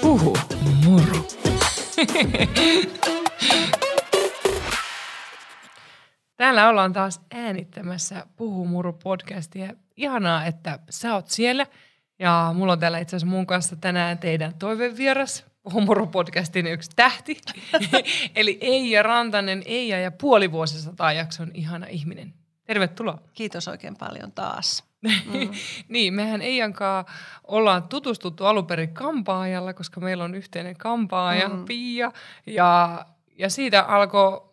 Puhu muru. Täällä ollaan taas äänittämässä Puhu muru podcastia. Ihanaa, että sä oot siellä. Ja mulla on täällä itse asiassa mun kanssa tänään teidän toivevieras, Puhu muru podcastin yksi tähti. Eli Eija Rantanen, Eija ja puolivuosisataa jakson ihana ihminen. Tervetuloa. Kiitos oikein paljon taas. Mm. niin, mehän Eijankaa ollaan tutustuttu alun perin kampaajalla, koska meillä on yhteinen kampaaja, mm. Pia. Ja, ja siitä alkoi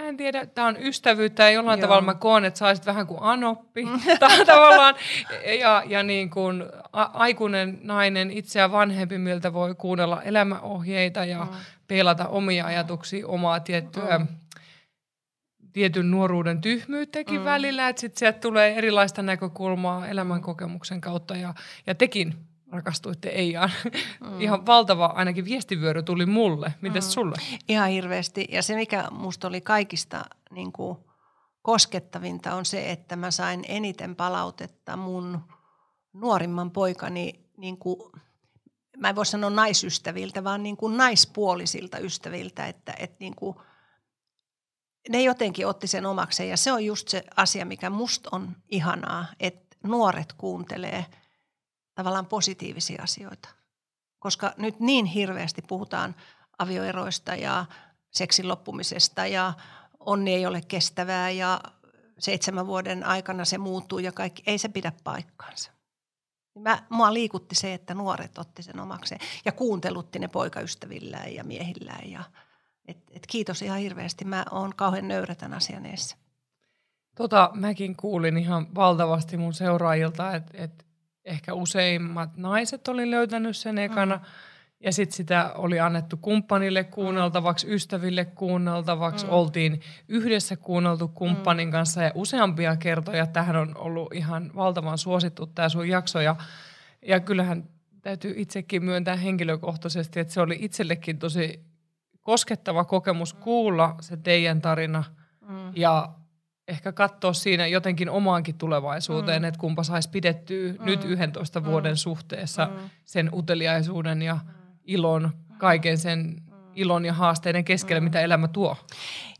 mä en tiedä, tämä on ystävyyttä ja jollain Joo. tavalla mä koen, että saisit vähän kuin anoppi tavallaan. Ja, ja niin kuin a- aikuinen nainen, itseä vanhempi, miltä voi kuunnella elämäohjeita ja mm. peilata omia ajatuksia, omaa tiettyä mm tietyn nuoruuden tyhmyyttäkin mm. välillä, että sitten sieltä tulee erilaista näkökulmaa elämänkokemuksen kautta ja, ja tekin rakastuitte Eijaan. Mm. Ihan valtava ainakin viestivyöry tuli mulle. Mites mm. sulle? Ihan hirveästi. Ja se, mikä musta oli kaikista niin kuin, koskettavinta, on se, että mä sain eniten palautetta mun nuorimman poikani, niin kuin, mä en voi sanoa naisystäviltä, vaan niin kuin naispuolisilta ystäviltä, että, että niin kuin, ne jotenkin otti sen omakseen ja se on just se asia, mikä musta on ihanaa, että nuoret kuuntelee tavallaan positiivisia asioita. Koska nyt niin hirveästi puhutaan avioeroista ja seksin loppumisesta ja onni ei ole kestävää ja seitsemän vuoden aikana se muuttuu ja kaikki. Ei se pidä paikkaansa. Mä, mua liikutti se, että nuoret otti sen omakseen ja kuuntelutti ne poikaystävillään ja miehillään ja – et, et kiitos ihan hirveästi. Mä oon kauhean nöyrä tämän asian eessä. Tota, mäkin kuulin ihan valtavasti mun seuraajilta, että et ehkä useimmat naiset oli löytänyt sen ekana. Mm. Ja sitten sitä oli annettu kumppanille kuunneltavaksi, ystäville kuunneltavaksi. Mm. Oltiin yhdessä kuunneltu kumppanin mm. kanssa ja useampia kertoja. Tähän on ollut ihan valtavan suosittu tämä sun jakso. Ja, ja kyllähän täytyy itsekin myöntää henkilökohtaisesti, että se oli itsellekin tosi koskettava kokemus kuulla se teidän tarina mm. ja ehkä katsoa siinä jotenkin omaankin tulevaisuuteen, mm. että kumpa saisi pidettyä mm. nyt 11 mm. vuoden suhteessa mm. sen uteliaisuuden ja mm. ilon, kaiken sen mm. ilon ja haasteiden keskellä, mm. mitä elämä tuo.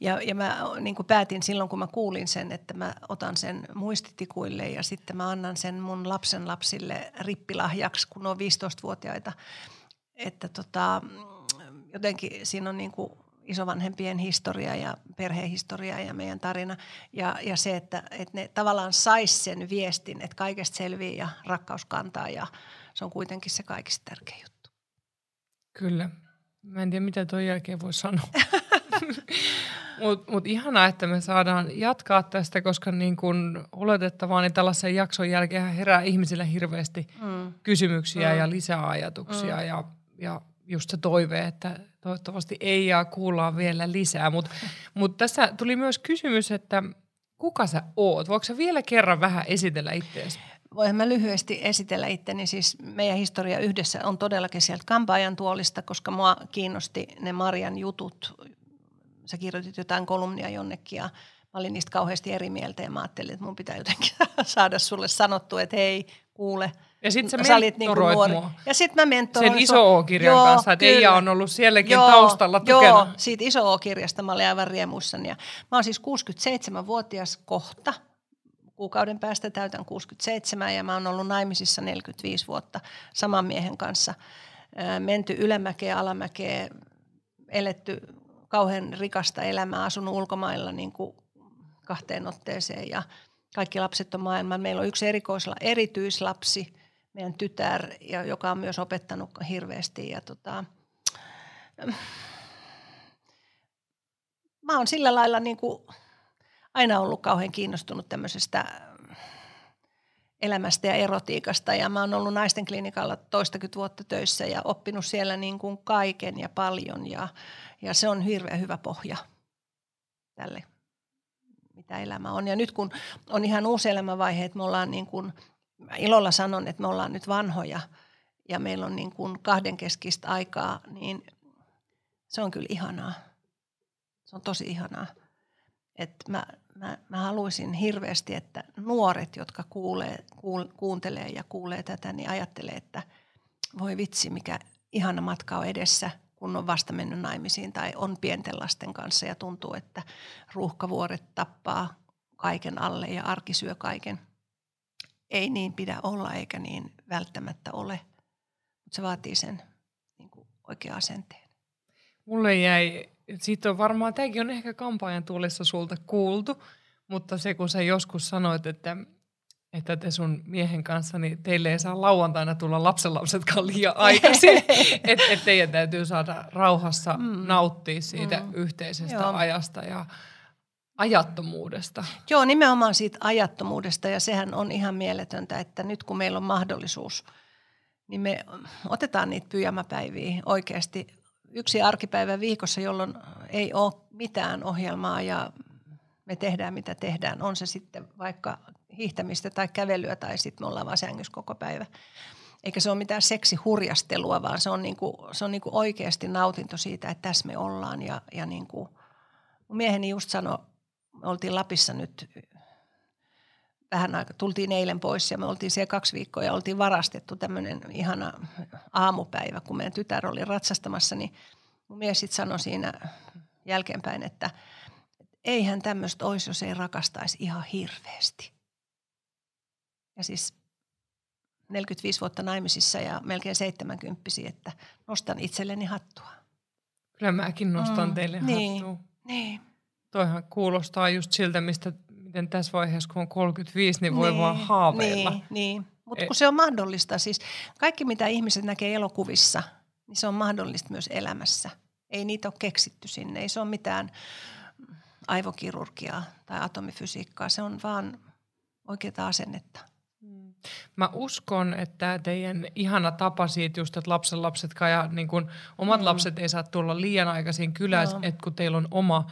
Ja, ja mä niin kuin päätin silloin, kun mä kuulin sen, että mä otan sen muistitikuille ja sitten mä annan sen mun lapsen lapsille rippilahjaksi, kun on 15-vuotiaita. Että tota, jotenkin siinä on niin kuin isovanhempien historia ja perhehistoria ja meidän tarina. Ja, ja se, että, että ne tavallaan sais sen viestin, että kaikesta selvii ja rakkaus kantaa ja se on kuitenkin se kaikista tärkein juttu. Kyllä. Mä en tiedä, mitä tuon jälkeen voi sanoa. Mutta mut ihanaa, että me saadaan jatkaa tästä, koska niin kun oletettavaa, niin tällaisen jakson jälkeen herää ihmisille hirveästi mm. kysymyksiä mm. ja lisäajatuksia mm. ja, ja just se toive, että toivottavasti ei ja kuullaan vielä lisää. Mutta mut tässä tuli myös kysymys, että kuka sä oot? Voiko sä vielä kerran vähän esitellä itseäsi? Voin mä lyhyesti esitellä itteni. Siis meidän historia yhdessä on todellakin sieltä kampaajan tuolista, koska mua kiinnosti ne Marian jutut. Sä kirjoitit jotain kolumnia jonnekin ja mä olin niistä kauheasti eri mieltä ja mä ajattelin, että mun pitää jotenkin saada sulle sanottua, että hei, kuule – ja sitten sä, sä niin nuori. mua. Ja sitten mä mentoroin. Sen iso O-kirjan kanssa, että Eija on ollut sielläkin joo, taustalla tukena. Joo, siitä iso O-kirjasta mä olin aivan riemuissani. Ja mä oon siis 67-vuotias kohta. Kuukauden päästä täytän 67 ja mä oon ollut naimisissa 45 vuotta saman miehen kanssa. Menty ylämäkeä, alamäkeä, eletty kauhean rikasta elämää, asunut ulkomailla niin kuin kahteen otteeseen ja kaikki lapset on maailman. Meillä on yksi erikoisla, erityislapsi, meidän tytär, ja joka on myös opettanut hirveästi. Ja tota, mä oon sillä lailla niin kuin aina ollut kauhean kiinnostunut tämmöisestä elämästä ja erotiikasta. Ja mä oon ollut naisten klinikalla toistakymmentä vuotta töissä ja oppinut siellä niin kuin kaiken ja paljon. Ja, ja se on hirveän hyvä pohja tälle, mitä elämä on. Ja nyt kun on ihan uusi elämänvaihe, että me ollaan niin kuin – mä ilolla sanon, että me ollaan nyt vanhoja ja meillä on niin kuin kahdenkeskistä aikaa, niin se on kyllä ihanaa. Se on tosi ihanaa. että mä, mä, mä haluaisin hirveästi, että nuoret, jotka kuulee, kuul, kuuntelee ja kuulee tätä, niin ajattelee, että voi vitsi, mikä ihana matka on edessä, kun on vasta mennyt naimisiin tai on pienten lasten kanssa ja tuntuu, että ruuhkavuoret tappaa kaiken alle ja arki syö kaiken. Ei niin pidä olla eikä niin välttämättä ole, mutta se vaatii sen niin kuin oikean asenteen. Mulle jäi, siitä on varmaan, tämäkin on ehkä kampanjan tuolissa sulta kuultu, mutta se kun sä joskus sanoit, että että te sun miehen kanssa, niin teille ei saa lauantaina tulla lapsenlapsetkaan liian aikaisin. että et teidän täytyy saada rauhassa mm. nauttia siitä mm. yhteisestä Joo. ajasta ja ajattomuudesta. Joo, nimenomaan siitä ajattomuudesta ja sehän on ihan mieletöntä, että nyt kun meillä on mahdollisuus, niin me otetaan niitä pyjamapäiviä oikeasti yksi arkipäivä viikossa, jolloin ei ole mitään ohjelmaa ja me tehdään mitä tehdään. On se sitten vaikka hiihtämistä tai kävelyä tai sitten me ollaan vaan sängyssä koko päivä. Eikä se ole mitään seksihurjastelua, vaan se on, niinku, se on niinku oikeasti nautinto siitä, että tässä me ollaan. Ja, ja niinku, mun mieheni just sanoi, me oltiin Lapissa nyt vähän aika, tultiin eilen pois ja me oltiin siellä kaksi viikkoa ja oltiin varastettu tämmöinen ihana aamupäivä, kun meidän tytär oli ratsastamassa, niin mun mies sitten sanoi siinä jälkeenpäin, että eihän tämmöistä olisi, jos ei rakastaisi ihan hirveästi. Ja siis 45 vuotta naimisissa ja melkein 70 että nostan itselleni hattua. Kyllä mäkin nostan mm, teille niin, hattua. Niin. Toihan kuulostaa just siltä, mistä, miten tässä vaiheessa, kun on 35, niin voi niin, vaan haaveilla. Niin, niin. mutta kun se on mahdollista, siis kaikki mitä ihmiset näkee elokuvissa, niin se on mahdollista myös elämässä. Ei niitä ole keksitty sinne, ei se ole mitään aivokirurgiaa tai atomifysiikkaa, se on vaan oikeaa asennetta. Mä uskon, että teidän ihana tapa siitä just, että lapsen lapset ja niin kun omat mm. lapset ei saa tulla liian aikaisin kylään, no. että kun teillä on oma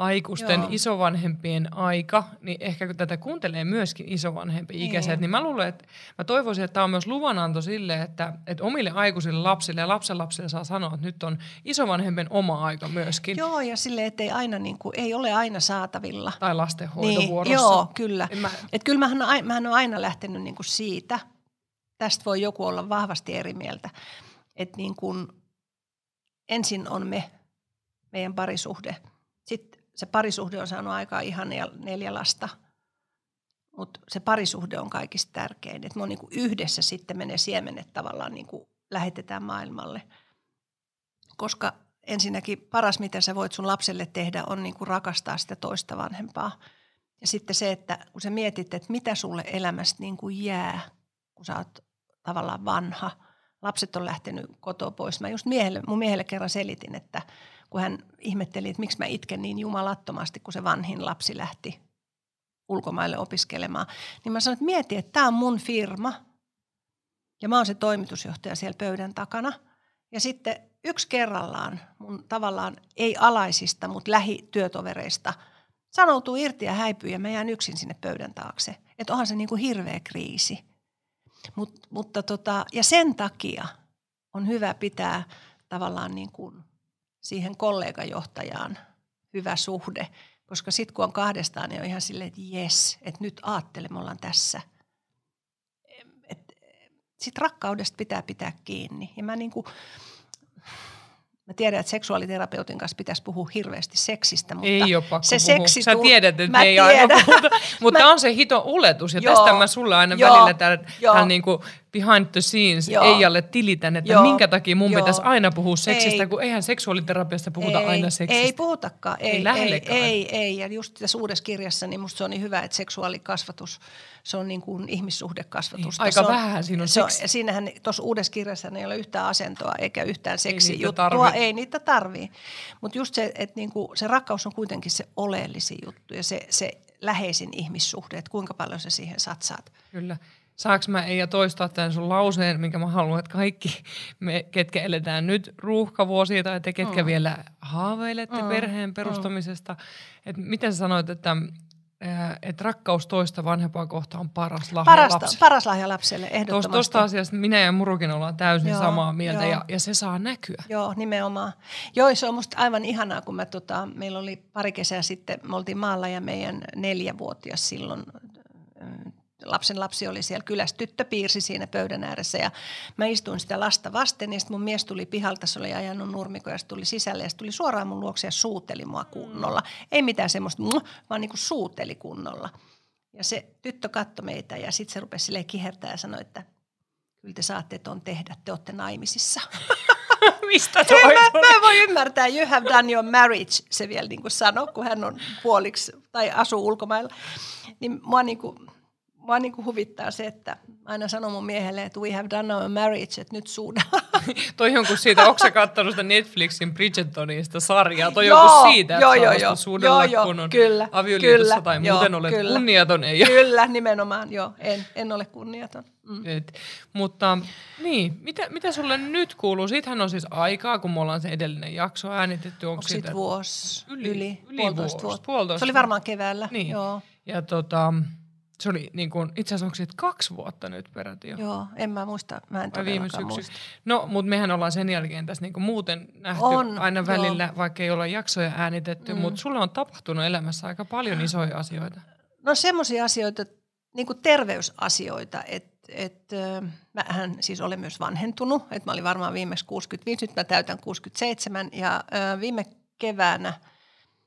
aikuisten Joo. isovanhempien aika, niin ehkä kun tätä kuuntelee myöskin isovanhempi ikäiset, niin. niin mä luulen, että mä toivoisin, että tämä on myös luvananto sille, että, että omille aikuisille lapsille ja lapsenlapsille saa sanoa, että nyt on isovanhempien oma aika myöskin. Joo, ja sille, että ei, aina niin kuin, ei ole aina saatavilla. Tai lastenhoitovuorossa. Niin, joo, kyllä. Mä... Et kyllä mähän, mähän olen aina lähtenyt niin kuin siitä, tästä voi joku olla vahvasti eri mieltä, että niin kuin ensin on me, meidän parisuhde, sitten se parisuhde on saanut aikaa ihan neljä lasta, mutta se parisuhde on kaikista tärkein. Että me on niin kuin yhdessä sitten menee siemenet tavallaan niin kuin lähetetään maailmalle. Koska ensinnäkin paras, mitä sä voit sun lapselle tehdä, on niin kuin rakastaa sitä toista vanhempaa. Ja sitten se, että kun sä mietit, että mitä sulle elämästä niin kuin jää, kun sä oot tavallaan vanha. Lapset on lähtenyt kotoa pois. Mä just miehelle, mun miehelle kerran selitin, että – kun hän ihmetteli, että miksi mä itken niin jumalattomasti, kun se vanhin lapsi lähti ulkomaille opiskelemaan. Niin mä sanoin, että mieti, että tämä on mun firma ja mä oon se toimitusjohtaja siellä pöydän takana. Ja sitten yksi kerrallaan mun tavallaan ei alaisista, mutta lähityötovereista sanoutuu irti ja häipyy ja mä jään yksin sinne pöydän taakse. Että onhan se niin kuin hirveä kriisi. Mut, mutta tota, ja sen takia on hyvä pitää tavallaan niin kuin siihen kollegajohtajaan hyvä suhde. Koska sitten kun on kahdestaan, niin on ihan silleen, että jes, että nyt aattele, me ollaan tässä. Sitten rakkaudesta pitää pitää kiinni. Ja mä niin kuin, Mä tiedän, että seksuaaliterapeutin kanssa pitäisi puhua hirveästi seksistä, mutta ei ole pakko se puhua. seksi Sä tiedät, että me ei aina puhuta, mutta mä, on se hito oletus ja joo, tästä mä sulle aina joo, välillä täällä, täällä niin kuin behind the scenes joo, Eijalle tilitän, että joo, minkä takia mun joo, pitäisi aina puhua seksistä, ei, kun eihän seksuaaliterapiasta puhuta ei, aina seksistä. Ei puhutakaan, ei, ei, ei, ei, ei. Ja just tässä uudessa kirjassa, niin musta se on niin hyvä, että seksuaalikasvatus – se on niin kuin ihmissuhdekasvatusta. Niin, aika se on, vähän siinä on se on, Siinähän tuossa uudessa kirjassa ei ole yhtään asentoa eikä yhtään seksijuttua. Ei, ei niitä tarvii. Mutta just se, että niin kuin, se rakkaus on kuitenkin se oleellisin juttu ja se, se läheisin ihmissuhde, että kuinka paljon se siihen satsaat. Kyllä. Saanko mä Eija toistaa tämän sun lauseen, minkä mä haluan, että kaikki me, ketkä eletään nyt ruuhkavuosia tai te, ketkä mm. vielä haaveilette mm. perheen perustamisesta, mm. että miten sä sanoit, että että rakkaus toista vanhempaa kohtaan on paras lahja Parasta, lapselle. Paras lahja lapselle, ehdottomasti. Tuosta asiasta minä ja Murukin ollaan täysin joo, samaa mieltä ja, ja se saa näkyä. Joo, nimenomaan. Joo, se on musta aivan ihanaa, kun mä, tota, meillä oli pari kesää sitten, me oltiin maalla ja meidän neljävuotias silloin lapsen lapsi oli siellä kylässä, tyttö piirsi siinä pöydän ääressä ja mä istuin sitä lasta vasten ja sitten mun mies tuli pihalta, se oli ajanut nurmiko ja tuli sisälle ja tuli suoraan mun luokse ja suuteli mua kunnolla. Ei mitään semmoista, vaan niin kuin suuteli kunnolla. Ja se tyttö katsoi meitä ja sitten se rupesi silleen kihertää ja sanoi, että kyllä te saatte ton tehdä, te olette naimisissa. Mistä toi mä, mä en voi ymmärtää, you have done your marriage, se vielä niin kuin sanoi, kun hän on puoliksi tai asuu ulkomailla. Niin mua niin kuin, mua niin kuin huvittaa se, että aina sanon mun miehelle, että we have done our marriage, että nyt suudellaan. toi on kuin siitä, onko sä kattonut sitä Netflixin Bridgertonista sarjaa? Toi on kuin siitä, että joo, joo, joo, suudella, joo, kun on kyllä, avioliitossa kyllä, tai joo, muuten olet kyllä, kunniaton. Ei kyllä, nimenomaan, joo, en, en ole kunniaton. Mm. Et, mutta niin, mitä, mitä sulle nyt kuuluu? Siitähän on siis aikaa, kun me ollaan se edellinen jakso äänitetty. Onko, onko siitä vuosi? Yli, yli, yli puolitoista vuotta. Puolitoista. Se oli varmaan keväällä. Niin. Joo. Ja tota, se oli niin kuin, itse asiassa onko siitä kaksi vuotta nyt peräti jo? Joo, en mä muista, mä en viime muista. No, mutta mehän ollaan sen jälkeen tässä niin kuin muuten nähty on, aina välillä, joo. vaikka ei olla jaksoja äänitetty, mm. mutta sulla on tapahtunut elämässä aika paljon isoja asioita. No semmoisia asioita, niin kuin terveysasioita, että et, mähän siis olen myös vanhentunut, että mä olin varmaan viimeksi 65, nyt mä täytän 67 ja ö, viime keväänä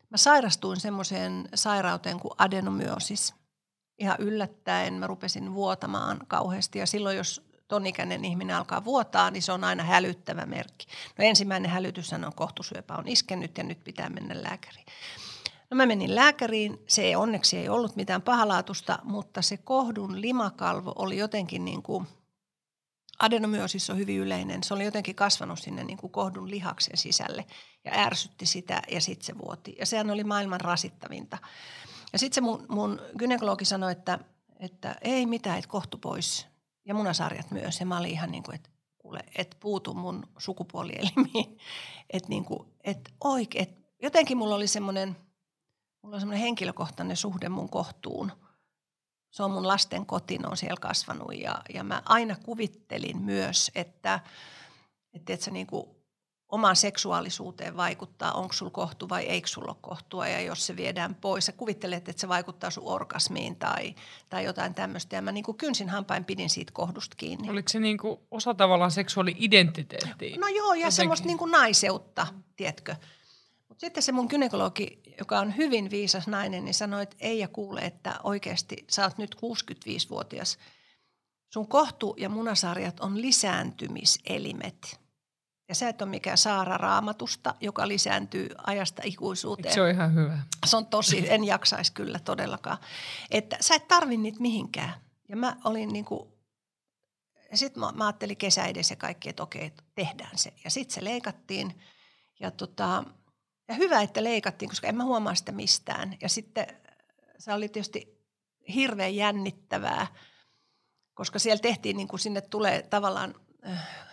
mä sairastuin semmoiseen sairauteen kuin adenomyosis – ihan yllättäen mä rupesin vuotamaan kauheasti ja silloin jos ton ikäinen ihminen alkaa vuotaa, niin se on aina hälyttävä merkki. No ensimmäinen hälytys on kohtusyöpä on iskenyt ja nyt pitää mennä lääkäriin. No mä menin lääkäriin, se ei, onneksi ei ollut mitään pahalaatusta, mutta se kohdun limakalvo oli jotenkin niin kuin, adenomyoosis on hyvin yleinen, se oli jotenkin kasvanut sinne niin kuin kohdun lihaksen sisälle ja ärsytti sitä ja sitten se vuoti. Ja sehän oli maailman rasittavinta. Ja sitten se mun, mun gynekologi sanoi, että, että ei mitään, että kohtu pois. Ja munasarjat myös. Ja mä olin ihan niin kuin, että kuule, et puutu mun sukupuolielimiin. Että niin kuin, että oike, että jotenkin mulla oli semmoinen, mulla on henkilökohtainen suhde mun kohtuun. Se on mun lasten koti, on siellä kasvanut ja, ja mä aina kuvittelin myös, että, että, että se niin kuin omaan seksuaalisuuteen vaikuttaa, onko sulla kohtu vai eikö sulla ole kohtua. Ja jos se viedään pois, sä kuvittelet, että se vaikuttaa sun orgasmiin tai, tai jotain tämmöistä. Ja mä niin kuin kynsin hampain pidin siitä kohdusta kiinni. Oliko se niin kuin osa tavallaan seksuaali-identiteettiä? No joo, ja Jotenkin. semmoista niin kuin naiseutta, tiedätkö. Mutta sitten se mun gynekologi, joka on hyvin viisas nainen, niin sanoi, että ei ja kuule, että oikeasti sä oot nyt 65-vuotias. Sun kohtu ja munasarjat on lisääntymiselimet – ja sä et ole mikään Saara Raamatusta, joka lisääntyy ajasta ikuisuuteen. Se on ihan hyvä. Se on tosi, en jaksaisi kyllä todellakaan. Että sä et tarvi niitä mihinkään. Ja mä olin niin kuin, ja sitten mä, mä ajattelin kesä edessä kaikki, että okei, tehdään se. Ja sitten se leikattiin. Ja, tota, ja hyvä, että leikattiin, koska en mä huomaa sitä mistään. Ja sitten se oli tietysti hirveän jännittävää, koska siellä tehtiin, niin kuin sinne tulee tavallaan äh,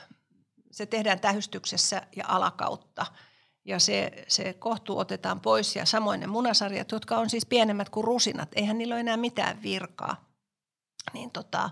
se tehdään tähystyksessä ja alakautta. Ja se, se kohtu otetaan pois ja samoin ne munasarjat, jotka on siis pienemmät kuin rusinat, eihän niillä ole enää mitään virkaa. Niin tota,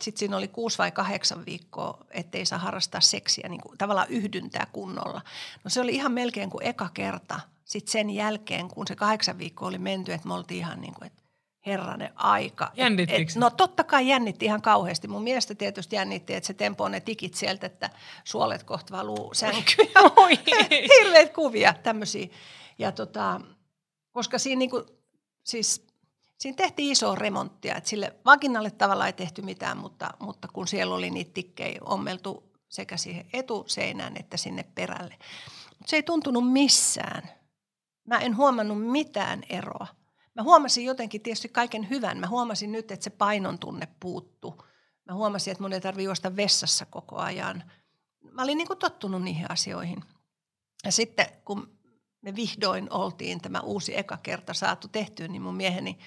sitten siinä oli kuusi vai kahdeksan viikkoa, ettei saa harrastaa seksiä, niin kuin, tavallaan yhdyntää kunnolla. No se oli ihan melkein kuin eka kerta. Sitten sen jälkeen, kun se kahdeksan viikkoa oli menty, että me oltiin ihan niin kuin, että herranen aika. Jännittikö et, No totta kai jännitti ihan kauheasti. Mun mielestä tietysti jännitti, että se tempoo ne tikit sieltä, että suolet kohta valuu sänkyyn. Hirveät kuvia tämmöisiä. Ja tota, koska siinä, niinku, siis, siinä tehtiin iso remonttia, että sille vaginalle tavalla ei tehty mitään, mutta, mutta kun siellä oli niitä tikkejä ommeltu sekä siihen etuseinään että sinne perälle. Mutta se ei tuntunut missään. Mä en huomannut mitään eroa Mä huomasin jotenkin tietysti kaiken hyvän. Mä huomasin nyt, että se painon tunne puuttu. Mä huomasin, että mun ei tarvitse juosta vessassa koko ajan. Mä olin niin kuin tottunut niihin asioihin. Ja sitten kun me vihdoin oltiin tämä uusi eka kerta saatu tehtyä, niin mun mieheni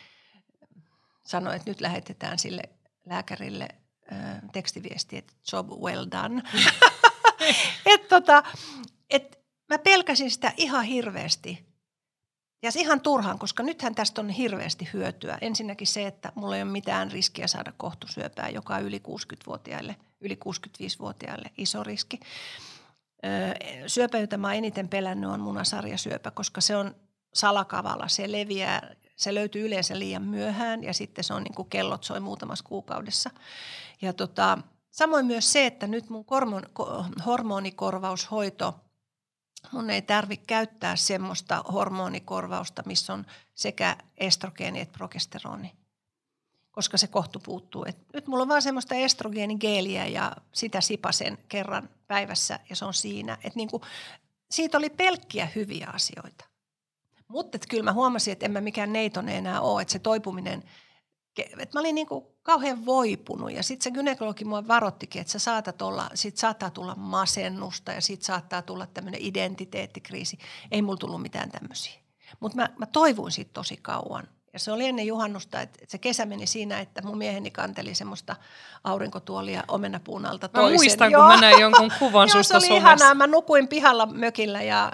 sanoi, että nyt lähetetään sille lääkärille äh, tekstiviesti, että job well done. et tota, et mä pelkäsin sitä ihan hirveästi. Ja ihan turhaan, koska nythän tästä on hirveästi hyötyä. Ensinnäkin se, että mulla ei ole mitään riskiä saada kohtusyöpää, joka on yli 60-vuotiaille, yli 65-vuotiaille iso riski. Syöpä, jota mä eniten pelännyt, on munasarjasyöpä, koska se on salakavalla. Se leviää se löytyy yleensä liian myöhään ja sitten se on niin kuin kellot soi muutamassa kuukaudessa. Ja tota, samoin myös se, että nyt mun hormonikorvaushoito, mun ei tarvitse käyttää semmoista hormonikorvausta, missä on sekä estrogeeni että progesteroni koska se kohtu puuttuu. Et nyt mulla on vaan semmoista estrogeenigeeliä ja sitä sipasen kerran päivässä ja se on siinä. Et niinku, siitä oli pelkkiä hyviä asioita. Mutta kyllä mä huomasin, että en mä mikään neiton enää ole, että se toipuminen, että mä olin niinku kauhean voipunut ja sitten se gynekologi mua varottikin, että sä saatat olla, sit saattaa tulla masennusta ja sit saattaa tulla tämmöinen identiteettikriisi. Ei mulla tullut mitään tämmöisiä. Mutta mä, mä toivuin siitä tosi kauan. Ja se oli ennen juhannusta, että se kesä meni siinä, että mun mieheni kanteli semmoista aurinkotuolia omenapuun alta toisen. Mä muistan, Joo. kun mä näin jonkun kuvan Joo, susta se oli ihanaa. Mä nukuin pihalla mökillä ja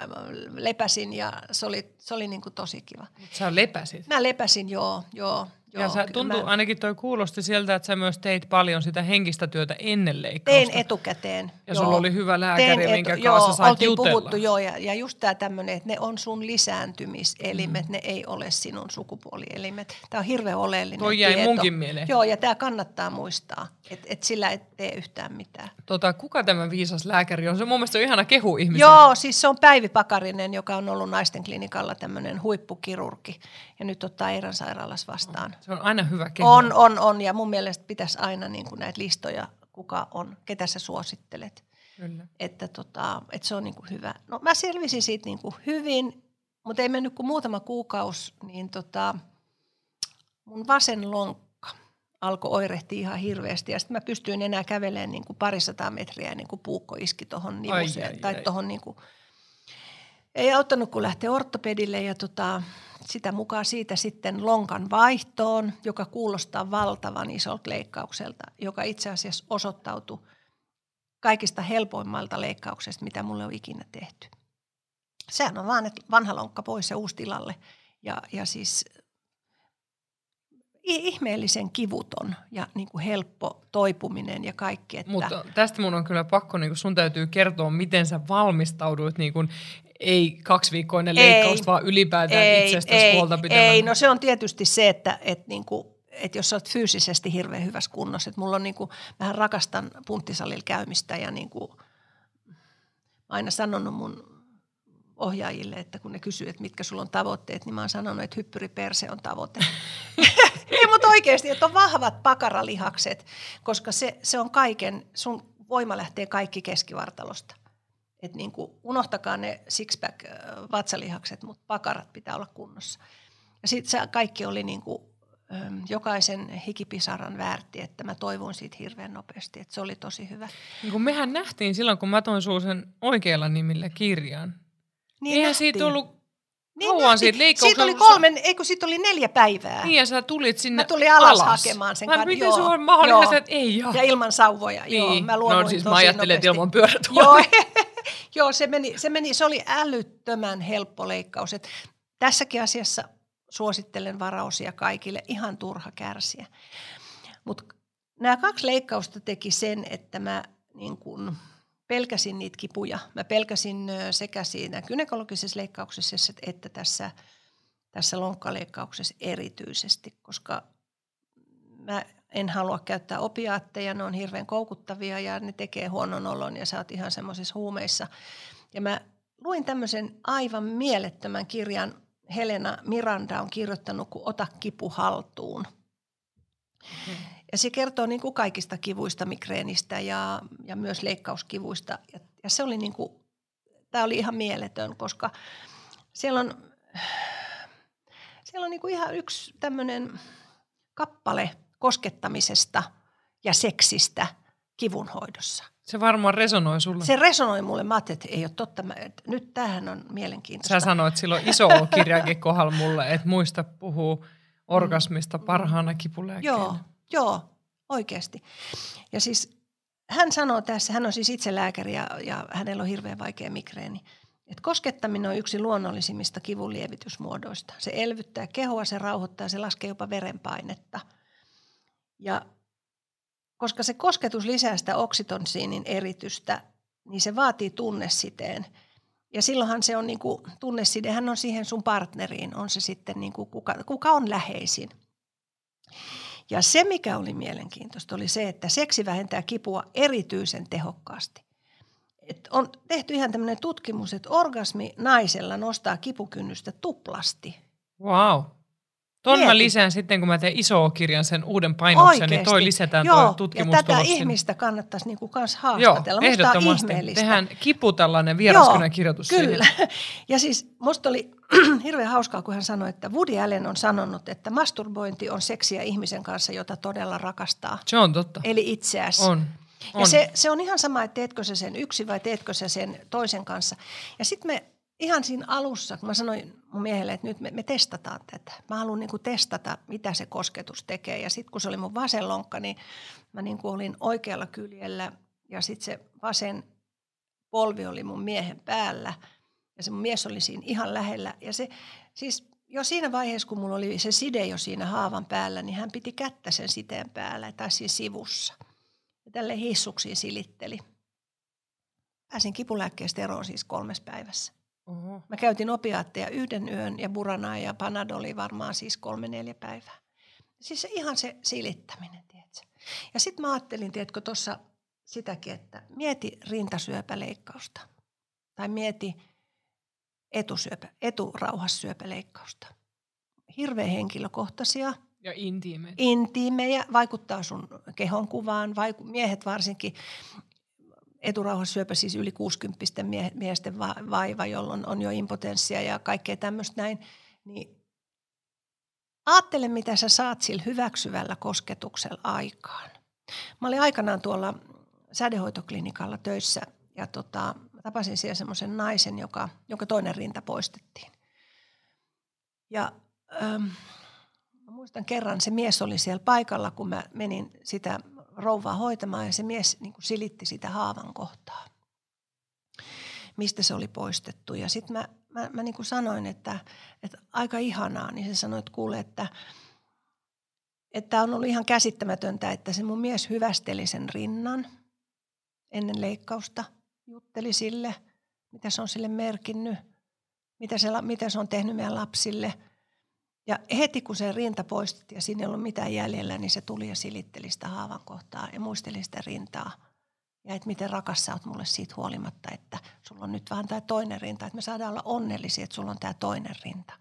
lepäsin ja se oli, se oli niin kuin tosi kiva. Sä lepäsit? Mä lepäsin, joo, joo. Joo, ja sä tuntuu, mä... ainakin toi kuulosti sieltä, että sä myös teit paljon sitä henkistä työtä ennen leikkausta. Tein etukäteen. Ja joo. sulla oli hyvä lääkäri, etu... minkä joo, kanssa sait jutella. puhuttu, joo, ja, ja just tämä tämmöinen, että ne on sun lisääntymiselimet, mm. ne ei ole sinun sukupuolielimet. Tämä on hirveän oleellinen Toi jäi tieto. munkin mieleen. Joo, ja tämä kannattaa muistaa, että et sillä et tee yhtään mitään. Tota, kuka tämä viisas lääkäri on? Se mun mielestä on ihana kehu ihmisen. Joo, siis se on Päivi Pakarinen, joka on ollut naisten klinikalla tämmöinen huippukirurgi, ja nyt ottaa Eiran sairaalassa vastaan. Se on aina hyvä kehu. On, on, on. Ja mun mielestä pitäisi aina niin kuin näitä listoja, kuka on, ketä sä suosittelet. Kyllä. Että, tota, että se on niin kuin hyvä. No mä selvisin siitä niin kuin hyvin, mutta ei mennyt kuin muutama kuukausi, niin tota, mun vasen lonkka alkoi oirehtia ihan hirveästi. Ja sitten mä pystyin enää kävelemään niin kuin parisataa metriä niin kuin puukko iski tuohon nivuseen. Tai tuohon niin kuin, ei auttanut kun lähteä ortopedille ja tota, sitä mukaan siitä sitten lonkan vaihtoon, joka kuulostaa valtavan isolta leikkaukselta, joka itse asiassa osoittautui kaikista helpoimmalta leikkauksesta, mitä mulle on ikinä tehty. Sehän on vaan, että vanha lonkka pois ja uusi tilalle. Ja, ja siis ihmeellisen kivuton ja niin kuin helppo toipuminen ja kaikki. Että... Mutta tästä mun on kyllä pakko, niin sun täytyy kertoa, miten sä valmistauduit niin kuin ei kaksiviikkoinen leikkaus, ei, vaan ylipäätään ei, itsestäsi ei, huolta pitämään? Ei, no se on tietysti se, että, että niin kuin, että jos olet fyysisesti hirveän hyvässä kunnossa, että mulla on niin kuin, vähän rakastan punttisalilla käymistä ja niin kuin, aina sanonut mun ohjaajille, että kun ne kysyy, että mitkä sulla on tavoitteet, niin mä oon sanonut, että hyppyriperse on tavoite. Ei, mutta oikeasti, että on vahvat pakaralihakset, koska se, se on kaiken, sun voima lähtee kaikki keskivartalosta. Että niin kuin, unohtakaa ne sixpack vatsalihakset, mutta pakarat pitää olla kunnossa. Ja sitten se kaikki oli niin kuin, jokaisen hikipisaran väärti, että mä toivon siitä hirveän nopeasti, että se oli tosi hyvä. Niin kun mehän nähtiin silloin, kun mä toin sen oikealla nimillä kirjan. Niin Eihän nähtiin. siitä ollut niin kauan siitä Siitä oli kolme, eikö siitä oli neljä päivää. Niin ja sä tulit sinne Mä tulin alas, alas. hakemaan sen kanssa. Miten se on mahdollista, että ei joo. Ja ilman sauvoja, niin. joo. Mä no siis mä ajattelin, että ilman pyörätuolia. Joo, Joo, se meni, se meni, se oli älyttömän helppo leikkaus. Et tässäkin asiassa suosittelen varausia kaikille, ihan turha kärsiä. Mutta nämä kaksi leikkausta teki sen, että mä niin kun pelkäsin niitä kipuja. Mä pelkäsin sekä siinä gynekologisessa leikkauksessa että tässä, tässä lonkkaleikkauksessa erityisesti, koska mä en halua käyttää opiaatteja, ne on hirveän koukuttavia ja ne tekee huonon olon ja sä oot ihan semmoisissa huumeissa. Ja mä luin tämmöisen aivan mielettömän kirjan, Helena Miranda on kirjoittanut, kun Ota kipu haltuun. Ja se kertoo niin kuin kaikista kivuista, migreenistä ja, ja myös leikkauskivuista. Ja, ja se oli niin kuin, tämä oli ihan mieletön, koska siellä on, siellä on niin kuin ihan yksi tämmöinen kappale – koskettamisesta ja seksistä kivunhoidossa. Se varmaan resonoi sulle. Se resonoi mulle. Mä ajattelin, että ei ole totta. Mä, että nyt tämähän on mielenkiintoista. Sä sanoit silloin iso kirjakin kohdalla mulle, että muista puhuu orgasmista parhaana kipulääkkeenä. Joo, joo, oikeasti. Ja siis hän sanoo tässä, hän on siis itse lääkäri ja, ja hänellä on hirveän vaikea migreeni. Et koskettaminen on yksi luonnollisimmista kivunlievitysmuodoista. Se elvyttää kehoa, se rauhoittaa, se laskee jopa verenpainetta – ja koska se kosketus lisää sitä oksitonsiinin eritystä, niin se vaatii tunnesiteen. ja silloinhan se on niin kuin, tunnesidehän on siihen sun partneriin, on se sitten niin kuin kuka, kuka on läheisin. Ja se, mikä oli mielenkiintoista, oli se, että seksi vähentää kipua erityisen tehokkaasti. Et on tehty ihan tämmöinen tutkimus, että orgasmi naisella nostaa kipukynnystä tuplasti. Wow. Tuon mä lisään sitten, kun mä teen iso kirjan sen uuden painoksen, Oikeesti. niin toi lisätään Joo, toi tutkimustulos. ja tätä ihmistä kannattaisi niinku kans haastatella. Joo, ehdottomasti. Tehdään kipu tällainen vieraskynän kirjoitus kyllä. Siihen. Ja siis musta oli hirveän hauskaa, kun hän sanoi, että Woody Allen on sanonut, että masturbointi on seksiä ihmisen kanssa, jota todella rakastaa. Se on totta. Eli itseäsi. On. On. Ja se, se on ihan sama, että teetkö sä sen yksi vai teetkö sä sen toisen kanssa. Ja sitten me ihan siinä alussa, kun mä sanoin mun miehelle, että nyt me, me testataan tätä. Mä haluan niin testata, mitä se kosketus tekee. Ja sitten kun se oli mun vasen lonkka, niin mä niin olin oikealla kyljellä ja sitten se vasen polvi oli mun miehen päällä. Ja se mun mies oli siinä ihan lähellä. Ja se siis jo siinä vaiheessa, kun mulla oli se side jo siinä haavan päällä, niin hän piti kättä sen siteen päällä tai siinä sivussa. Ja tälle hissuksiin silitteli. Pääsin kipulääkkeestä eroon siis kolmes päivässä. Uh-huh. Mä käytin opiaatteja yhden yön ja buranaa ja panadoli varmaan siis kolme neljä päivää. Siis se, ihan se silittäminen, tiedätkö? Ja sitten mä ajattelin, tiedätkö, tuossa sitäkin, että mieti rintasyöpäleikkausta. Tai mieti etusyöpä, eturauhassyöpäleikkausta. Hirveän henkilökohtaisia. Ja intiimejä. Intiimejä, vaikuttaa sun kehonkuvaan, vaiku, miehet varsinkin eturauhassyöpä, siis yli 60 miesten vaiva, jolloin on jo impotenssia ja kaikkea tämmöistä näin, niin ajattele, mitä sä saat sillä hyväksyvällä kosketuksella aikaan. Mä olin aikanaan tuolla sädehoitoklinikalla töissä ja tota, tapasin siellä semmoisen naisen, joka, jonka toinen rinta poistettiin. Ja ähm, muistan kerran, se mies oli siellä paikalla, kun mä menin sitä rouvaa hoitamaan ja se mies niin kuin silitti sitä haavan kohtaa, mistä se oli poistettu. Ja sitten mä, mä, mä niin kuin sanoin, että, että aika ihanaa, niin se sanoi, että kuule, että että on ollut ihan käsittämätöntä, että se mun mies hyvästeli sen rinnan ennen leikkausta, jutteli sille, mitä se on sille merkinnyt, mitä se, mitä se on tehnyt meidän lapsille – ja heti kun se rinta poistettiin ja siinä ei ollut mitään jäljellä, niin se tuli ja silitteli sitä haavan kohtaa ja muisteli sitä rintaa. Ja että miten rakas sä oot mulle siitä huolimatta, että sulla on nyt vaan tämä toinen rinta. Että me saadaan olla onnellisia, että sulla on tämä toinen rinta.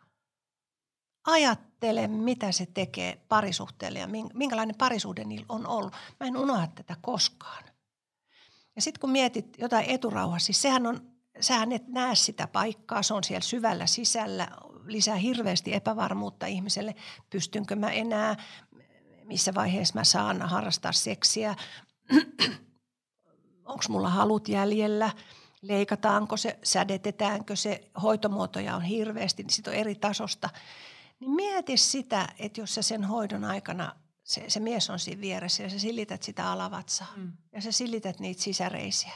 Ajattele, mitä se tekee parisuhteelle ja minkälainen parisuhde niillä on ollut. Mä en unohda tätä koskaan. Ja sitten kun mietit jotain eturauhassa, siis sehän on, sähän et näe sitä paikkaa, se on siellä syvällä sisällä, lisää hirveästi epävarmuutta ihmiselle, pystynkö mä enää, missä vaiheessa mä saan harrastaa seksiä, onko mulla halut jäljellä, leikataanko se, sädetetäänkö se, hoitomuotoja on hirveästi, niin on eri tasosta. Niin mieti sitä, että jos sä sen hoidon aikana, se, se mies on siinä vieressä ja sä silität sitä alavatsaa mm. ja sä silität niitä sisäreisiä.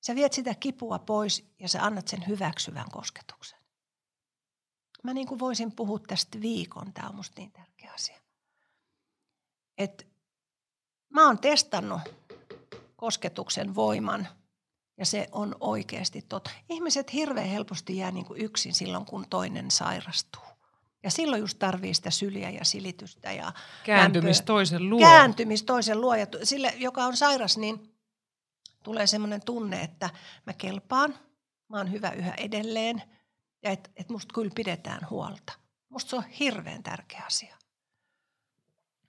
Sä viet sitä kipua pois ja sä annat sen hyväksyvän kosketuksen. Mä niin kuin voisin puhua tästä viikon, tämä on musta niin tärkeä asia. Et mä oon testannut kosketuksen voiman ja se on oikeasti totta. Ihmiset hirveän helposti jää niin kuin yksin silloin, kun toinen sairastuu. Ja silloin just tarvii sitä syliä ja silitystä ja Kääntymistä toisen luo. Kääntymistä toisen luo. Ja sille, joka on sairas, niin tulee semmoinen tunne, että mä kelpaan, mä oon hyvä yhä edelleen – ja että et musta kyllä pidetään huolta. Musta se on hirveän tärkeä asia.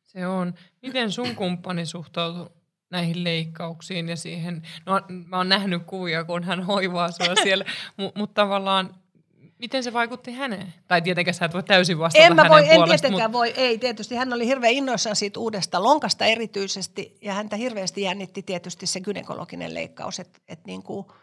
Se on. Miten sun kumppani suhtautuu näihin leikkauksiin ja siihen? No mä oon nähnyt kuvia, kun hän hoivaa sua siellä, mutta mut tavallaan Miten se vaikutti häneen? Tai tietenkään sä et voi täysin vastata en mä voi, En tietenkään mutta... voi, ei tietysti. Hän oli hirveän innoissaan siitä uudesta lonkasta erityisesti ja häntä hirveästi jännitti tietysti se gynekologinen leikkaus, että et niin kuin –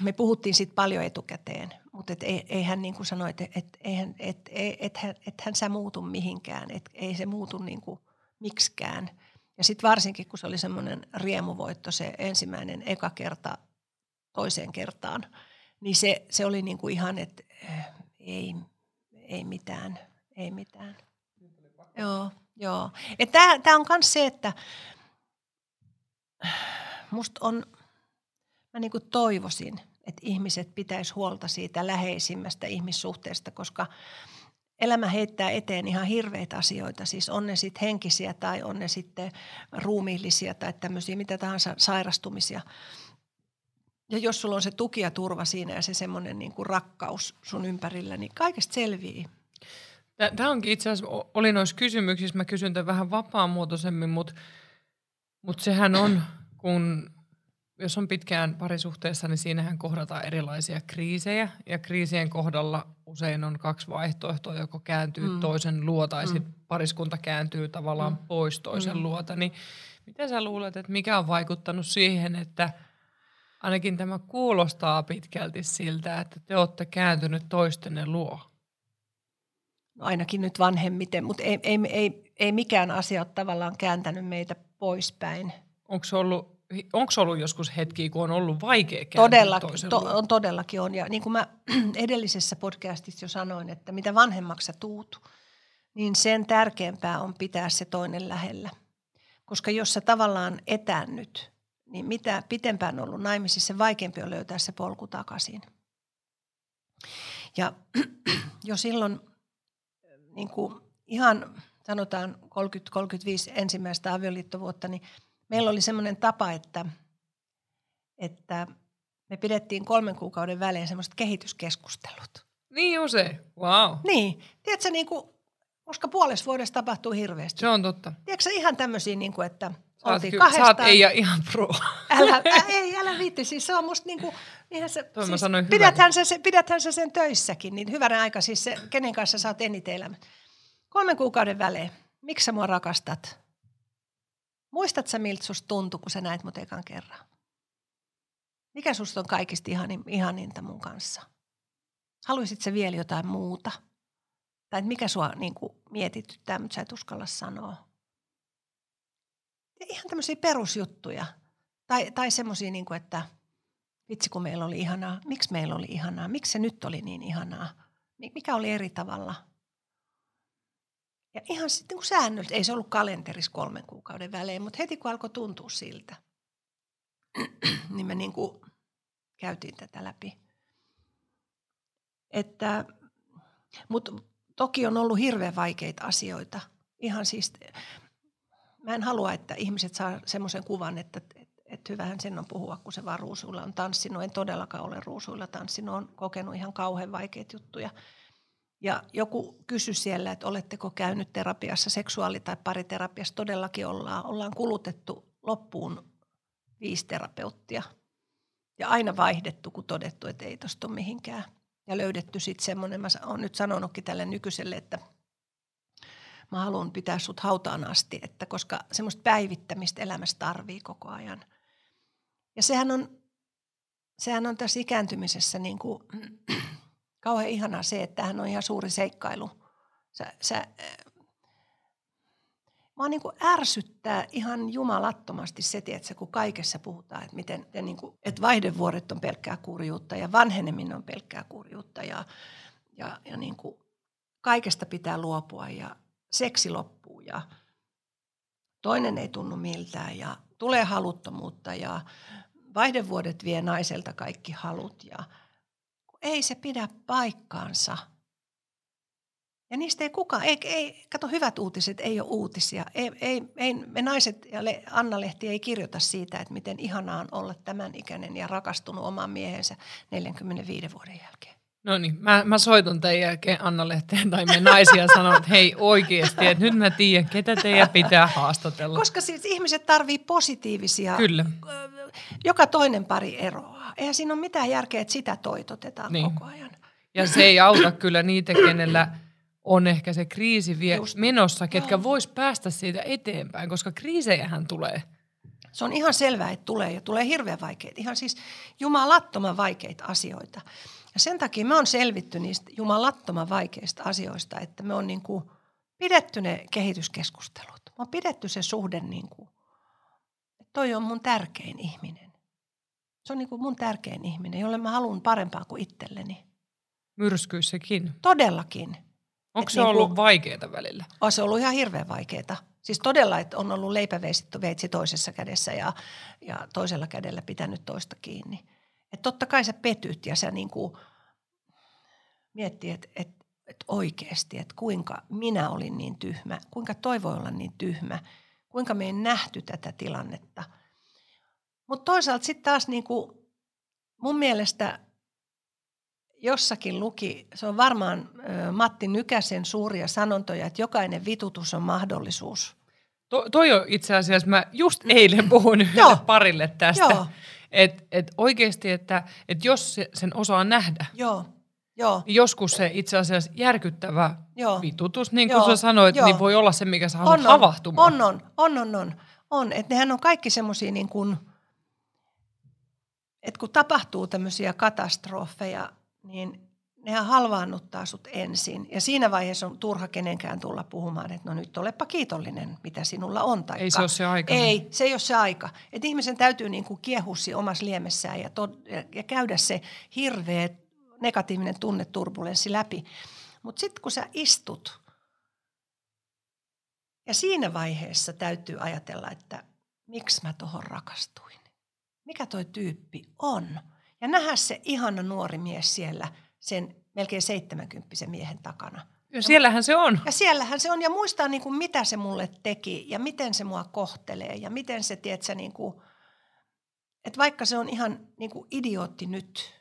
me puhuttiin siitä paljon etukäteen, mutta et ei, ei hän niin kuin sanoi, että et, eihän, et, et, et, hän, et hän sä muutu mihinkään, että ei se muutu niin kuin miksikään. Ja sitten varsinkin, kun se oli semmoinen riemuvoitto se ensimmäinen eka kerta toiseen kertaan, niin se, se oli niin kuin ihan, että äh, ei, ei mitään, ei mitään. Joo, joo. Tämä on myös se, että musta on – mä niin kuin toivoisin, että ihmiset pitäisi huolta siitä läheisimmästä ihmissuhteesta, koska elämä heittää eteen ihan hirveitä asioita, siis on ne sitten henkisiä tai on ne sitten ruumiillisia tai tämmöisiä mitä tahansa sairastumisia. Ja jos sulla on se tuki ja turva siinä ja se semmoinen niin kuin rakkaus sun ympärillä, niin kaikesta selvii. Tämä onkin itse asiassa, oli noissa kysymyksissä, mä kysyn tämän vähän vapaamuotoisemmin, mutta, mutta sehän on, kun jos on pitkään parisuhteessa, niin siinähän kohdataan erilaisia kriisejä. Ja kriisien kohdalla usein on kaksi vaihtoehtoa, joko kääntyy mm. toisen luo tai mm. sitten pariskunta kääntyy tavallaan mm. pois toisen mm. luota. Niin miten sä luulet, että mikä on vaikuttanut siihen, että ainakin tämä kuulostaa pitkälti siltä, että te olette kääntynyt toistenne luo? No ainakin nyt vanhemmiten, mutta ei, ei, ei, ei mikään asia ole tavallaan kääntänyt meitä poispäin. Onko se ollut onko ollut joskus hetki, kun on ollut vaikea Todella, to, on todellakin on. Ja niin kuin mä edellisessä podcastissa jo sanoin, että mitä vanhemmaksi sä tuut, niin sen tärkeämpää on pitää se toinen lähellä. Koska jos sä tavallaan etäännyt, niin mitä pitempään on ollut naimisissa, se vaikeampi on löytää se polku takaisin. Ja jo silloin niin kuin ihan sanotaan 30-35 ensimmäistä avioliittovuotta, niin – meillä oli semmoinen tapa, että, että me pidettiin kolmen kuukauden välein semmoiset kehityskeskustelut. Niin usein, wow. Niin, tiedätkö, niin kuin, koska puolessa vuodessa tapahtuu hirveästi. Se on totta. Tiedätkö ihan tämmöisiä, niin kuin, että oltiin ky- kahdestaan. Oot ei ja ihan pro. Älä, ä, ei, älä viitti. Siis se on musta niin kuin, ihan se, Toi siis, mä pidäthän, se, se, pidäthän se sen töissäkin, niin hyvänä aika siis se, kenen kanssa sä oot eniten elämä. Kolmen kuukauden välein. Miksi sä mua rakastat? Muistat sä, miltä susta tuntui, kun sä näit mut ekan kerran? Mikä susta on kaikista ihanin, ihaninta mun kanssa? Haluaisit sä vielä jotain muuta? Tai mikä sua niin kuin, mietityttää, mutta sä et uskalla sanoa? Ja ihan tämmöisiä perusjuttuja. Tai, tai semmoisia, niin että vitsi kun meillä oli ihanaa. Miksi meillä oli ihanaa? Miksi se nyt oli niin ihanaa? Mikä oli eri tavalla? Ja ihan sitten niin säännöllisesti, ei se ollut kalenterissa kolmen kuukauden välein, mutta heti kun alkoi tuntua siltä, niin me niin kuin käytiin tätä läpi. Että, mutta toki on ollut hirveän vaikeita asioita. Ihan siis, mä en halua, että ihmiset saa semmoisen kuvan, että, että, että hyvähän sen on puhua, kun se vaan ruusuilla on tanssinut. En todellakaan ole ruusuilla tanssinut, olen kokenut ihan kauhean vaikeita juttuja – ja joku kysyi siellä, että oletteko käynyt terapiassa, seksuaali- tai pariterapiassa. Todellakin ollaan. Ollaan kulutettu loppuun viisi terapeuttia. Ja aina vaihdettu, kun todettu, että ei tuosta mihinkään. Ja löydetty sitten semmoinen, mä oon nyt sanonutkin tälle nykyiselle, että mä haluan pitää sut hautaan asti, että koska semmoista päivittämistä elämässä tarvii koko ajan. Ja sehän on, sehän on tässä ikääntymisessä niin kuin kauhean ihanaa se, että tämähän on ihan suuri seikkailu. Sä, sä, Mua niin kuin ärsyttää ihan jumalattomasti se, että kun kaikessa puhutaan, että, miten, niin kuin, että vaihdevuoret on pelkkää kurjuutta ja vanheneminen on pelkkää kurjuutta ja, ja, ja niin kuin kaikesta pitää luopua ja seksi loppuu ja toinen ei tunnu miltään ja tulee haluttomuutta ja vaihdevuodet vie naiselta kaikki halut ja – ei se pidä paikkaansa. Ja niistä ei kukaan, ei, ei, kato hyvät uutiset, ei ole uutisia. Ei, ei, ei, me naiset ja Anna-Lehti ei kirjoita siitä, että miten ihanaa on olla tämän ikäinen ja rakastunut omaan miehensä 45 vuoden jälkeen. No niin, mä, mä soitan teidän jälkeen Anna-Lehteen tai me naisia sanon, että hei oikeasti, että nyt mä tiedän, ketä teidän pitää haastatella. Koska siis ihmiset tarvii positiivisia. Kyllä. Joka toinen pari eroaa. Eihän siinä ole mitään järkeä, että sitä toitotetaan niin. koko ajan. Ja se ei auta kyllä niitä, kenellä on ehkä se kriisi vie Just. menossa, ketkä vois päästä siitä eteenpäin, koska kriisejähän tulee. Se on ihan selvää, että tulee ja tulee hirveän vaikeita, ihan siis jumalattoman vaikeita asioita. Ja sen takia me on selvitty niistä jumalattoman vaikeista asioista, että me on niin kuin pidetty ne kehityskeskustelut. Me on pidetty se suhde niin kuin, että toi on mun tärkein ihminen. Se on niin kuin mun tärkein ihminen, jolle mä haluan parempaa kuin itselleni. Myrskyissäkin? Todellakin. Onko se niin ollut kuin, vaikeaa välillä? On se ollut ihan hirveän vaikeaa. Siis todella, että on ollut leipäveitsi toisessa kädessä ja, ja toisella kädellä pitänyt toista kiinni. Että totta kai sä petyt ja sä niin kuin miettii, että, että, että oikeasti, että kuinka minä olin niin tyhmä, kuinka toi voi olla niin tyhmä, kuinka me ei nähty tätä tilannetta. Mutta toisaalta sitten taas niin kuin mun mielestä jossakin luki, se on varmaan Matti Nykäsen suuria sanontoja, että jokainen vitutus on mahdollisuus. To, toi on itse asiassa, mä just eilen puhuin yhdelle parille tästä. Että et oikeasti, että et jos se, sen osaa nähdä, Joo. Joo. Niin joskus se itse asiassa järkyttävä Joo. vitutus, niin kuin Joo. sä sanoit, Joo. niin voi olla se, mikä sä haluat on, havahtumaan. On, on, on, on, on. on. Että nehän on kaikki semmoisia niin kuin, että kun tapahtuu tämmöisiä katastrofeja, niin nehän halvaannuttaa sut ensin. Ja siinä vaiheessa on turha kenenkään tulla puhumaan, että no nyt olepa kiitollinen, mitä sinulla on. Taikka, ei se ole se aika. Ei, se ei ole se aika. Että ihmisen täytyy niin kuin kiehussi omassa liemessään ja, tod- ja käydä se hirveä negatiivinen tunneturbulenssi läpi. Mutta sitten kun sä istut, ja siinä vaiheessa täytyy ajatella, että miksi mä tuohon rakastuin. Mikä toi tyyppi on. Ja nähdä se ihana nuori mies siellä – sen melkein 70 miehen takana. Ja siellähän se on. Ja siellähän se on. Ja muistaa, niin kuin, mitä se mulle teki ja miten se mua kohtelee ja miten se, tiedätkö, niin kuin, että vaikka se on ihan niin kuin idiootti nyt,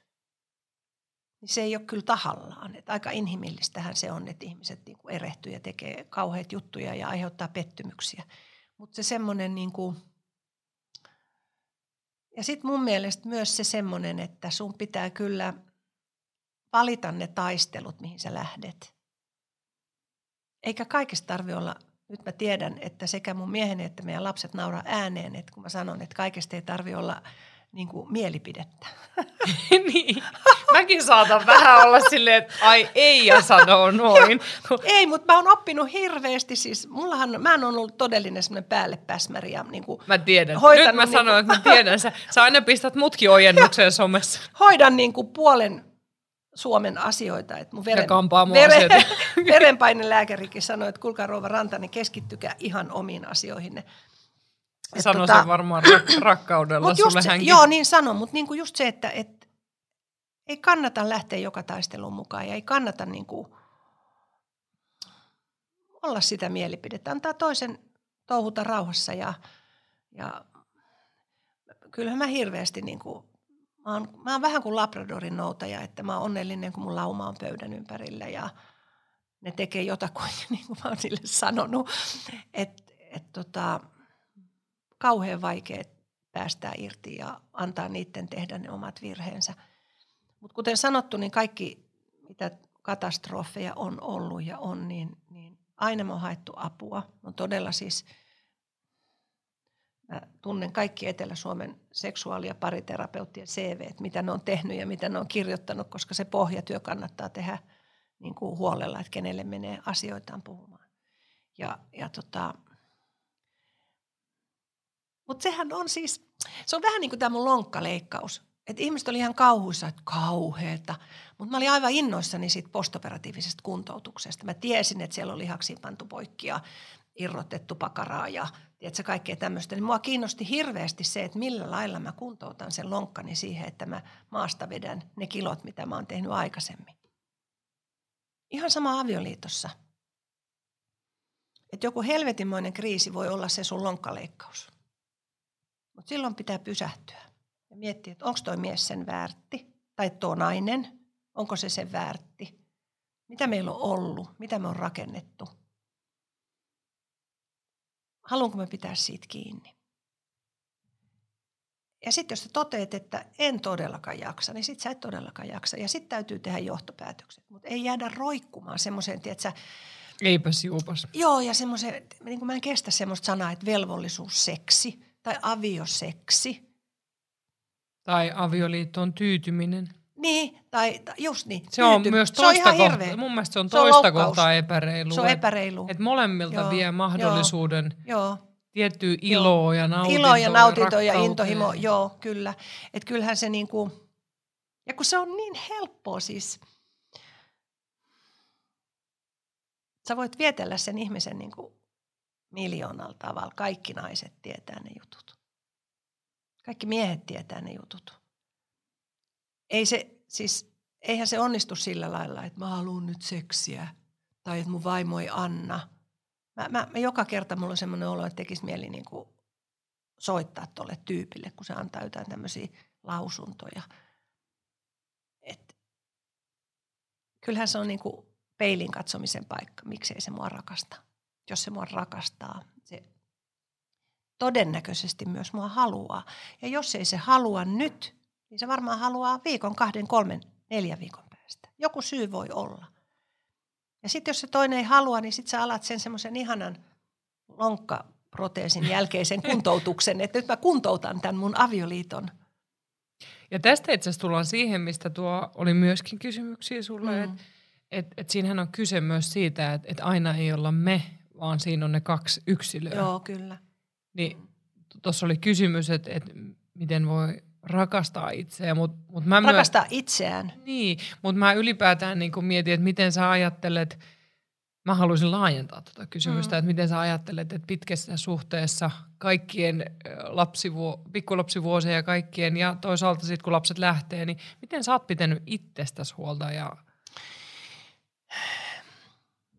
niin se ei ole kyllä tahallaan. Että aika inhimillistähän se on, että ihmiset niin kuin erehtyy ja tekee kauheita juttuja ja aiheuttaa pettymyksiä. Mutta se semmoinen niin kuin, ja sitten mun mielestä myös se semmoinen, että sun pitää kyllä – valita ne taistelut, mihin sä lähdet. Eikä kaikesta tarvi olla, nyt mä tiedän, että sekä mun mieheni että meidän lapset nauraa ääneen, että kun mä sanon, että kaikesta ei tarvi olla niin kuin mielipidettä. niin. Mäkin saatan vähän olla silleen, että ai ei ja sanoo noin. ei, mutta mä oon oppinut hirveästi. Siis mullahan, mä oon ollut todellinen semmoinen päälle päsmäri. Ja niin kuin mä tiedän. Nyt mä niin sanoin, että mä tiedän. Sä, sä aina pistät mutkin ojennukseen somessa. Hoidan niin kuin puolen Suomen asioita. Että mun veren, veren, verenpainelääkärikin sanoi, että kuulkaa Rouva Rantanen, keskittykää ihan omiin asioihinne. Sano tota, sen varmaan rak- rakkaudella mut sulle hänkin. Joo, niin sano, mutta niinku just se, että et, ei kannata lähteä joka taisteluun mukaan ja ei kannata niinku olla sitä mielipidettä. Antaa toisen touhuta rauhassa ja, ja kyllähän mä hirveästi niinku Mä oon, mä oon vähän kuin Labradorin noutaja, että mä oon onnellinen, kun mun lauma on pöydän ympärillä ja ne tekee jotakuin, niin kuin mä oon sille sanonut. Että et tota, kauhean vaikea päästää irti ja antaa niiden tehdä ne omat virheensä. Mutta kuten sanottu, niin kaikki, mitä katastrofeja on ollut ja on, niin, niin aina me on haettu apua. On todella siis – Mä tunnen kaikki Etelä-Suomen seksuaali- ja pariterapeuttien CV, mitä ne on tehnyt ja mitä ne on kirjoittanut, koska se pohjatyö kannattaa tehdä niin kuin huolella, että kenelle menee asioitaan puhumaan. Ja, ja tota, mutta sehän on siis, se on vähän niin kuin tämä mun lonkkaleikkaus. Että ihmiset oli ihan kauhuissa, että kauheeta. Mutta mä olin aivan innoissani siitä postoperatiivisesta kuntoutuksesta. Mä tiesin, että siellä on lihaksiin pantu poikki ja irrotettu pakaraa ja tiedätkö, kaikkea tämmöistä. Niin mua kiinnosti hirveästi se, että millä lailla mä kuntoutan sen lonkkani siihen, että mä maasta vedän ne kilot, mitä mä oon tehnyt aikaisemmin. Ihan sama avioliitossa. Että joku helvetinmoinen kriisi voi olla se sun lonkkaleikkaus. Mutta silloin pitää pysähtyä ja miettiä, että onko toi mies sen väärti tai tuo nainen, onko se sen väärti. Mitä meillä on ollut, mitä me on rakennettu – haluanko mä pitää siitä kiinni. Ja sitten jos sä toteet, että en todellakaan jaksa, niin sitten sä et todellakaan jaksa. Ja sitten täytyy tehdä johtopäätökset. Mutta ei jäädä roikkumaan semmoiseen, tiedätkö Eipäs juupas. Joo, ja semmoisen, niin kuin mä en kestä semmoista sanaa, että velvollisuusseksi tai avioseksi. Tai avioliittoon tyytyminen. Niin, tai, just niin. Se on myös toista se on kohtaa, mun mielestä se on se toista on kohtaa epäreilu. Se on epäreilu. Että molemmilta joo, vie mahdollisuuden joo, tiettyä iloa ja nautintoa. Iloa ja nautintoa ja intohimo, joo, kyllä. Että kyllähän se niinku, ja kun se on niin helppoa siis, sä voit vietellä sen ihmisen niinku miljoonalla tavalla. Kaikki naiset tietää ne jutut. Kaikki miehet tietää ne jutut ei se, siis, eihän se onnistu sillä lailla, että mä haluan nyt seksiä tai että mun vaimo ei anna. Mä, mä, mä joka kerta mulla on semmoinen olo, että tekisi mieli niin kuin soittaa tuolle tyypille, kun se antaa jotain tämmöisiä lausuntoja. Et, kyllähän se on niin kuin peilin katsomisen paikka, miksei se mua rakasta. Jos se mua rakastaa, se todennäköisesti myös mua haluaa. Ja jos ei se halua nyt, niin se varmaan haluaa viikon, kahden, kolmen, neljän viikon päästä. Joku syy voi olla. Ja sitten jos se toinen ei halua, niin sitten sä alat sen semmoisen ihanan lonkkaproteesin jälkeisen kuntoutuksen, että nyt mä kuntoutan tämän mun avioliiton. Ja tästä itse asiassa tullaan siihen, mistä tuo oli myöskin kysymyksiä sulle, mm. että et, et siinähän on kyse myös siitä, että et aina ei olla me, vaan siinä on ne kaksi yksilöä. Joo, kyllä. Niin tuossa oli kysymys, että et miten voi rakastaa itseään. Mut, mut mä rakastaa myö... itseään. Niin, mutta mä ylipäätään niin mietin, että miten sä ajattelet, mä haluaisin laajentaa tuota kysymystä, mm. että miten sä ajattelet, että pitkässä suhteessa kaikkien lapsivuo, pikkulapsivuosien ja kaikkien, ja toisaalta sitten kun lapset lähtee, niin miten sä oot pitänyt itsestäsi huolta ja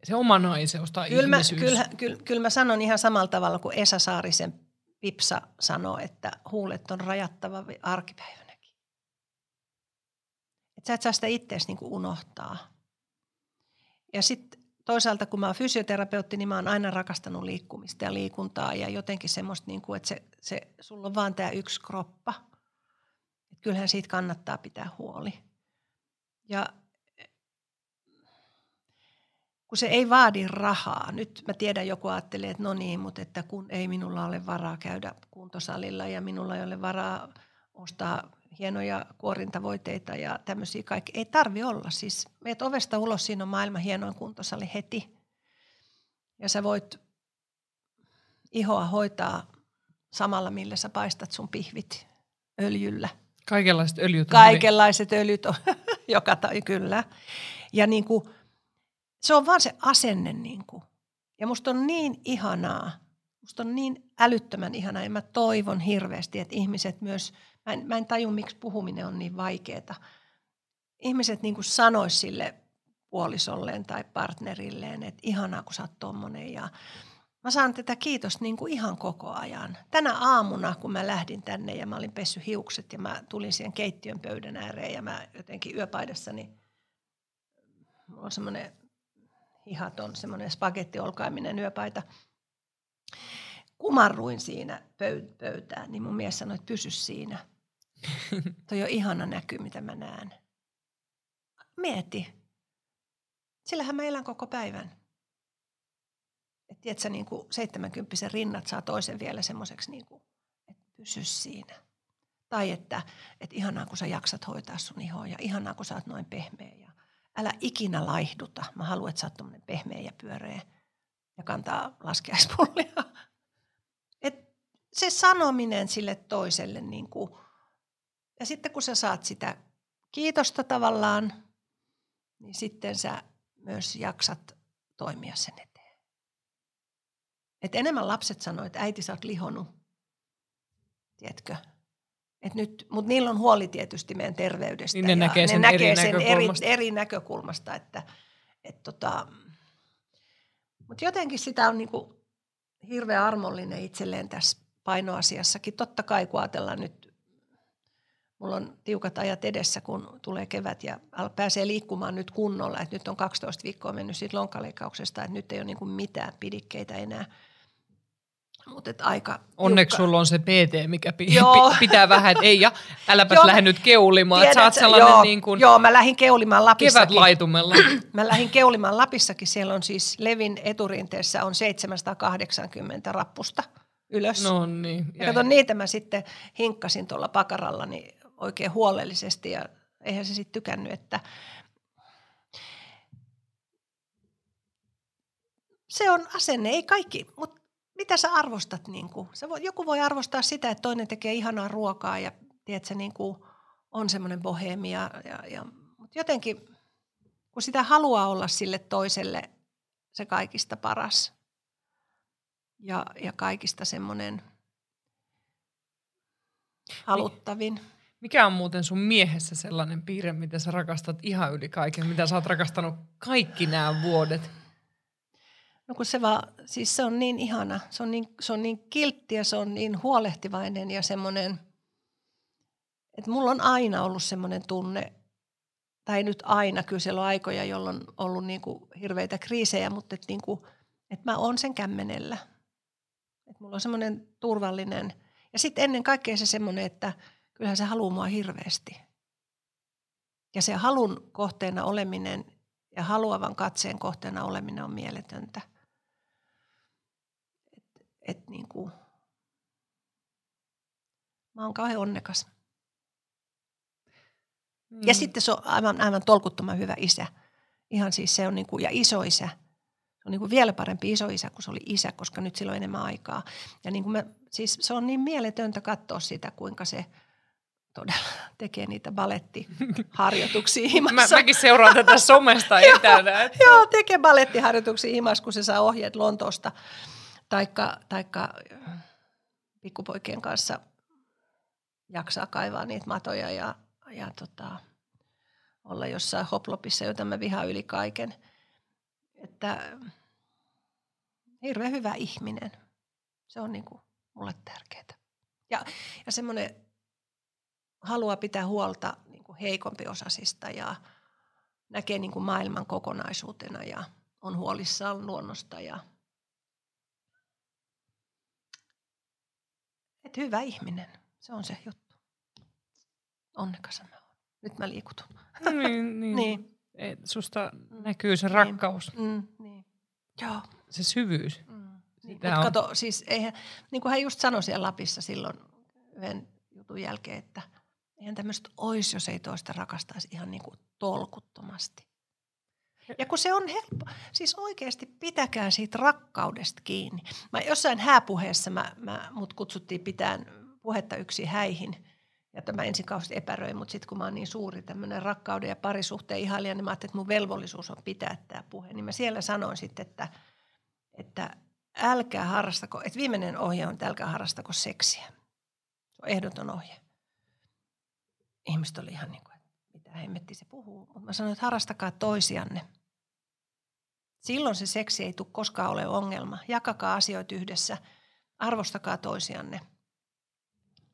se oma naiseus tai kyllä mä, ihmisyys? Kyllä, kyllä, kyllä mä sanon ihan samalla tavalla kuin Esa Saarisen Pipsa sanoo, että huulet on rajattava arkipäivänäkin. Että sä et saa sitä itseäsi niin unohtaa. Ja sitten toisaalta kun mä oon fysioterapeutti, niin mä oon aina rakastanut liikkumista ja liikuntaa ja jotenkin semmoista, niin kuin, että se, se, sulla on vaan tämä yksi kroppa. Et kyllähän siitä kannattaa pitää huoli. Ja kun se ei vaadi rahaa. Nyt mä tiedän, joku ajattelee, että no niin, mutta että kun ei minulla ole varaa käydä kuntosalilla ja minulla ei ole varaa ostaa hienoja kuorintavoiteita ja tämmöisiä kaikki. Ei tarvi olla. Siis meet ovesta ulos, siinä on maailman hienoin kuntosali heti. Ja sä voit ihoa hoitaa samalla, millä sä paistat sun pihvit öljyllä. Kaikenlaiset öljyt. Kaikenlaiset öljyt on, joka tai kyllä. Ja niin kuin, se on vaan se asenne. Niin kuin. Ja musta on niin ihanaa, musta on niin älyttömän ihanaa ja mä toivon hirveästi, että ihmiset myös, mä en, mä en taju miksi puhuminen on niin vaikeaa. Ihmiset niin kuin sanois sille puolisolleen tai partnerilleen, että ihanaa kun sä oot tommonen ja Mä saan tätä kiitosta niin kuin ihan koko ajan. Tänä aamuna, kun mä lähdin tänne ja mä olin pessy hiukset ja mä tulin siihen keittiön pöydän ääreen ja mä jotenkin yöpaidassani, mulla on semmoinen hihaton semmoinen spagettiolkaiminen yöpaita. Kumarruin siinä pöytään, niin mun mies sanoi, että pysy siinä. Toi on ihana näky, mitä mä näen. Mieti. Sillähän mä elän koko päivän. Et tiedätkö, niin kuin 70 rinnat saa toisen vielä semmoiseksi, niin kuin, että pysy siinä. Tai että, että ihanaa, kun sä jaksat hoitaa sun ihoa ja ihanaa, kun sä oot noin pehmeä. Älä ikinä laihduta. Mä haluan, että sä oot pehmeä ja pyöreä ja kantaa laskeaispullia. Et se sanominen sille toiselle, niin kuin, ja sitten kun sä saat sitä kiitosta tavallaan, niin sitten sä myös jaksat toimia sen eteen. Et enemmän lapset sanoivat, että äiti sä oot lihonut, tiedätkö, et nyt, mutta niillä on huoli tietysti meidän terveydestä. Niin ne näkee sen, ne näkee eri, sen näkökulmasta. eri, eri näkökulmasta. Että, et tota, mutta jotenkin sitä on niinku hirveän armollinen itselleen tässä painoasiassakin. Totta kai kun ajatellaan nyt, mulla on tiukat ajat edessä, kun tulee kevät ja pääsee liikkumaan nyt kunnolla. Et nyt on 12 viikkoa mennyt siitä lonkkaleikkauksesta, että nyt ei ole niinku mitään pidikkeitä enää – mutta aika Onneksi sulla on se PT, mikä pi- joo. pitää vähän, että ei ja äläpäs lähde nyt keulimaan. Tiedät, sä oot sellainen joo, niin kuin joo, mä lähdin keulimaan Lapissakin. Kevätlaitumella. mä lähdin keulimaan Lapissakin. Siellä on siis Levin eturinteessä on 780 rappusta ylös. No niin. Ja kato, niitä mä sitten hinkkasin tuolla pakaralla niin oikein huolellisesti ja eihän se sitten tykännyt, että se on asenne, ei kaikki, mutta mitä sä arvostat? Niin kuin? Sä voi, joku voi arvostaa sitä, että toinen tekee ihanaa ruokaa ja tiedätkö, niin kuin on semmoinen bohemia. Ja, ja, mutta jotenkin, kun sitä haluaa olla sille toiselle se kaikista paras ja, ja kaikista semmoinen haluttavin. Mikä on muuten sun miehessä sellainen piirre, mitä sä rakastat ihan yli kaiken, mitä sä oot rakastanut kaikki nämä vuodet? No kun se vaan, siis se on niin ihana, se on niin, se on niin kiltti ja se on niin huolehtivainen ja semmoinen, että mulla on aina ollut semmoinen tunne, tai nyt aina, kyllä siellä on aikoja, jolloin on ollut niin kuin hirveitä kriisejä, mutta että, niin kuin, että mä oon sen kämmenellä. Että mulla on semmoinen turvallinen, ja sitten ennen kaikkea se semmoinen, että kyllähän se haluaa mua hirveästi. Ja se halun kohteena oleminen ja haluavan katseen kohteena oleminen on mieletöntä – että niin kuin, mä oon kauhean onnekas. Mm. Ja sitten se on aivan, aivan tolkuttoman hyvä isä. Ihan siis se on niin kuin, ja isoisä. Se on niin kuin vielä parempi isoisä kuin se oli isä, koska nyt sillä on enemmän aikaa. Ja niin kuin mä, siis se on niin mieletöntä katsoa sitä, kuinka se todella tekee niitä balettiharjoituksia himassa. Mä, mäkin seuraan tätä somesta etänä. Että... joo, tekee balettiharjoituksia himassa, kun se saa ohjeet Lontoosta taikka, taikka pikkupoikien kanssa jaksaa kaivaa niitä matoja ja, ja tota, olla jossain hoplopissa, jota mä vihaan yli kaiken. Että hirveän hyvä ihminen. Se on niinku mulle tärkeää. Ja, ja semmoinen haluaa pitää huolta niinku heikompi osasista ja näkee niinku maailman kokonaisuutena ja on huolissaan luonnosta ja Että hyvä ihminen, se on se juttu. Onnekas mä oon. Nyt mä liikutun. Niin, niin. niin. Et susta mm. näkyy se niin. rakkaus. Mm, niin. Joo. Se syvyys. Mm. Niin, on... kato, siis eihän, niin kuin hän just sanoi siellä Lapissa silloin yhden jutun jälkeen, että eihän tämmöistä olisi, jos ei toista rakastaisi ihan niin kuin tolkuttomasti. Ja kun se on helppo, siis oikeasti pitäkää siitä rakkaudesta kiinni. Mä jossain hääpuheessa mä, mä, mut kutsuttiin pitään puhetta yksi häihin. Ja tämä ensin kauheasti epäröi, mutta sitten kun mä oon niin suuri tämmöinen rakkauden ja parisuhteen ihailija, niin mä ajattelin, että mun velvollisuus on pitää tämä puhe. Niin mä siellä sanoin sitten, että, että älkää harrastako, että viimeinen ohje on, että älkää harrastako seksiä. Se on ehdoton ohje. Ihmiset oli ihan niin kuin, mitä hemmetti se puhuu. Mutta mä sanoin, että harrastakaa toisianne. Silloin se seksi ei tule koskaan ole ongelma. Jakakaa asioita yhdessä, arvostakaa toisianne.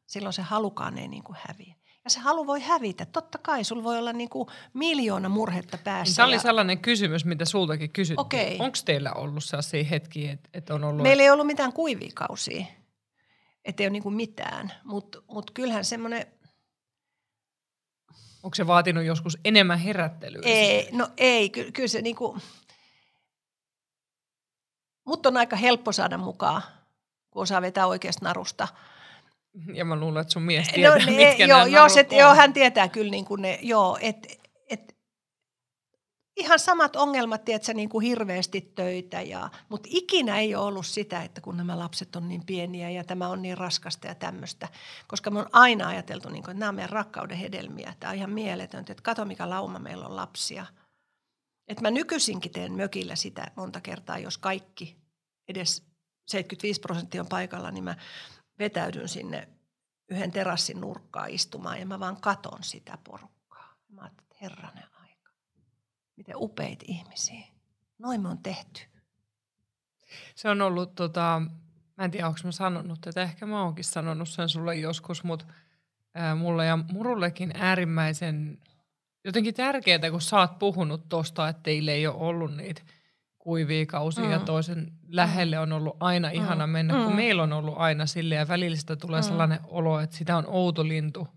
Silloin se halukaan ei niin kuin häviä. Ja se halu voi hävitä. Totta kai, sulla voi olla niin kuin miljoona murhetta päässä. Tämä oli ja... sellainen kysymys, mitä sultakin kysyttiin. Okay. Onko teillä ollut sellaisia hetkiä, että, että on ollut... Meillä ei ollut mitään kuivia kausia. Että ei ole niin kuin mitään. Mutta mut kyllähän semmoinen... Onko se vaatinut joskus enemmän herättelyä? Ei, no ei. Ky- kyllä se niin kuin mutta on aika helppo saada mukaan, kun osaa vetää oikeasta narusta. Ja mä luulen, että sun mies no tietää, no, ne, mitkä joo, joo, se, joo, hän tietää kyllä niin kuin ne, joo, et, et, ihan samat ongelmat, tiedätkö, niin kuin hirveästi töitä. Ja, mutta ikinä ei ole ollut sitä, että kun nämä lapset on niin pieniä ja tämä on niin raskasta ja tämmöistä. Koska me on aina ajateltu, niin kuin, että nämä on meidän rakkauden hedelmiä. Tämä on ihan mieletöntä, että kato mikä lauma meillä on lapsia – et mä nykyisinkin teen mökillä sitä monta kertaa, jos kaikki edes 75 prosenttia on paikalla, niin mä vetäydyn sinne yhden terassin nurkkaan istumaan ja mä vaan katon sitä porukkaa. Mä että herranen miten upeita ihmisiä. Noin me on tehty. Se on ollut, tota, mä en tiedä onko mä sanonut tätä, ehkä mä oonkin sanonut sen sulle joskus, mutta ää, mulle ja murullekin äärimmäisen jotenkin tärkeää, kun sä oot puhunut tosta, että teille ei ole ollut niitä kuivia kausia mm. ja toisen lähelle on ollut aina mm. ihana mennä, mm. kun meillä on ollut aina sille ja välillistä tulee mm. sellainen olo, että sitä on outo lintu.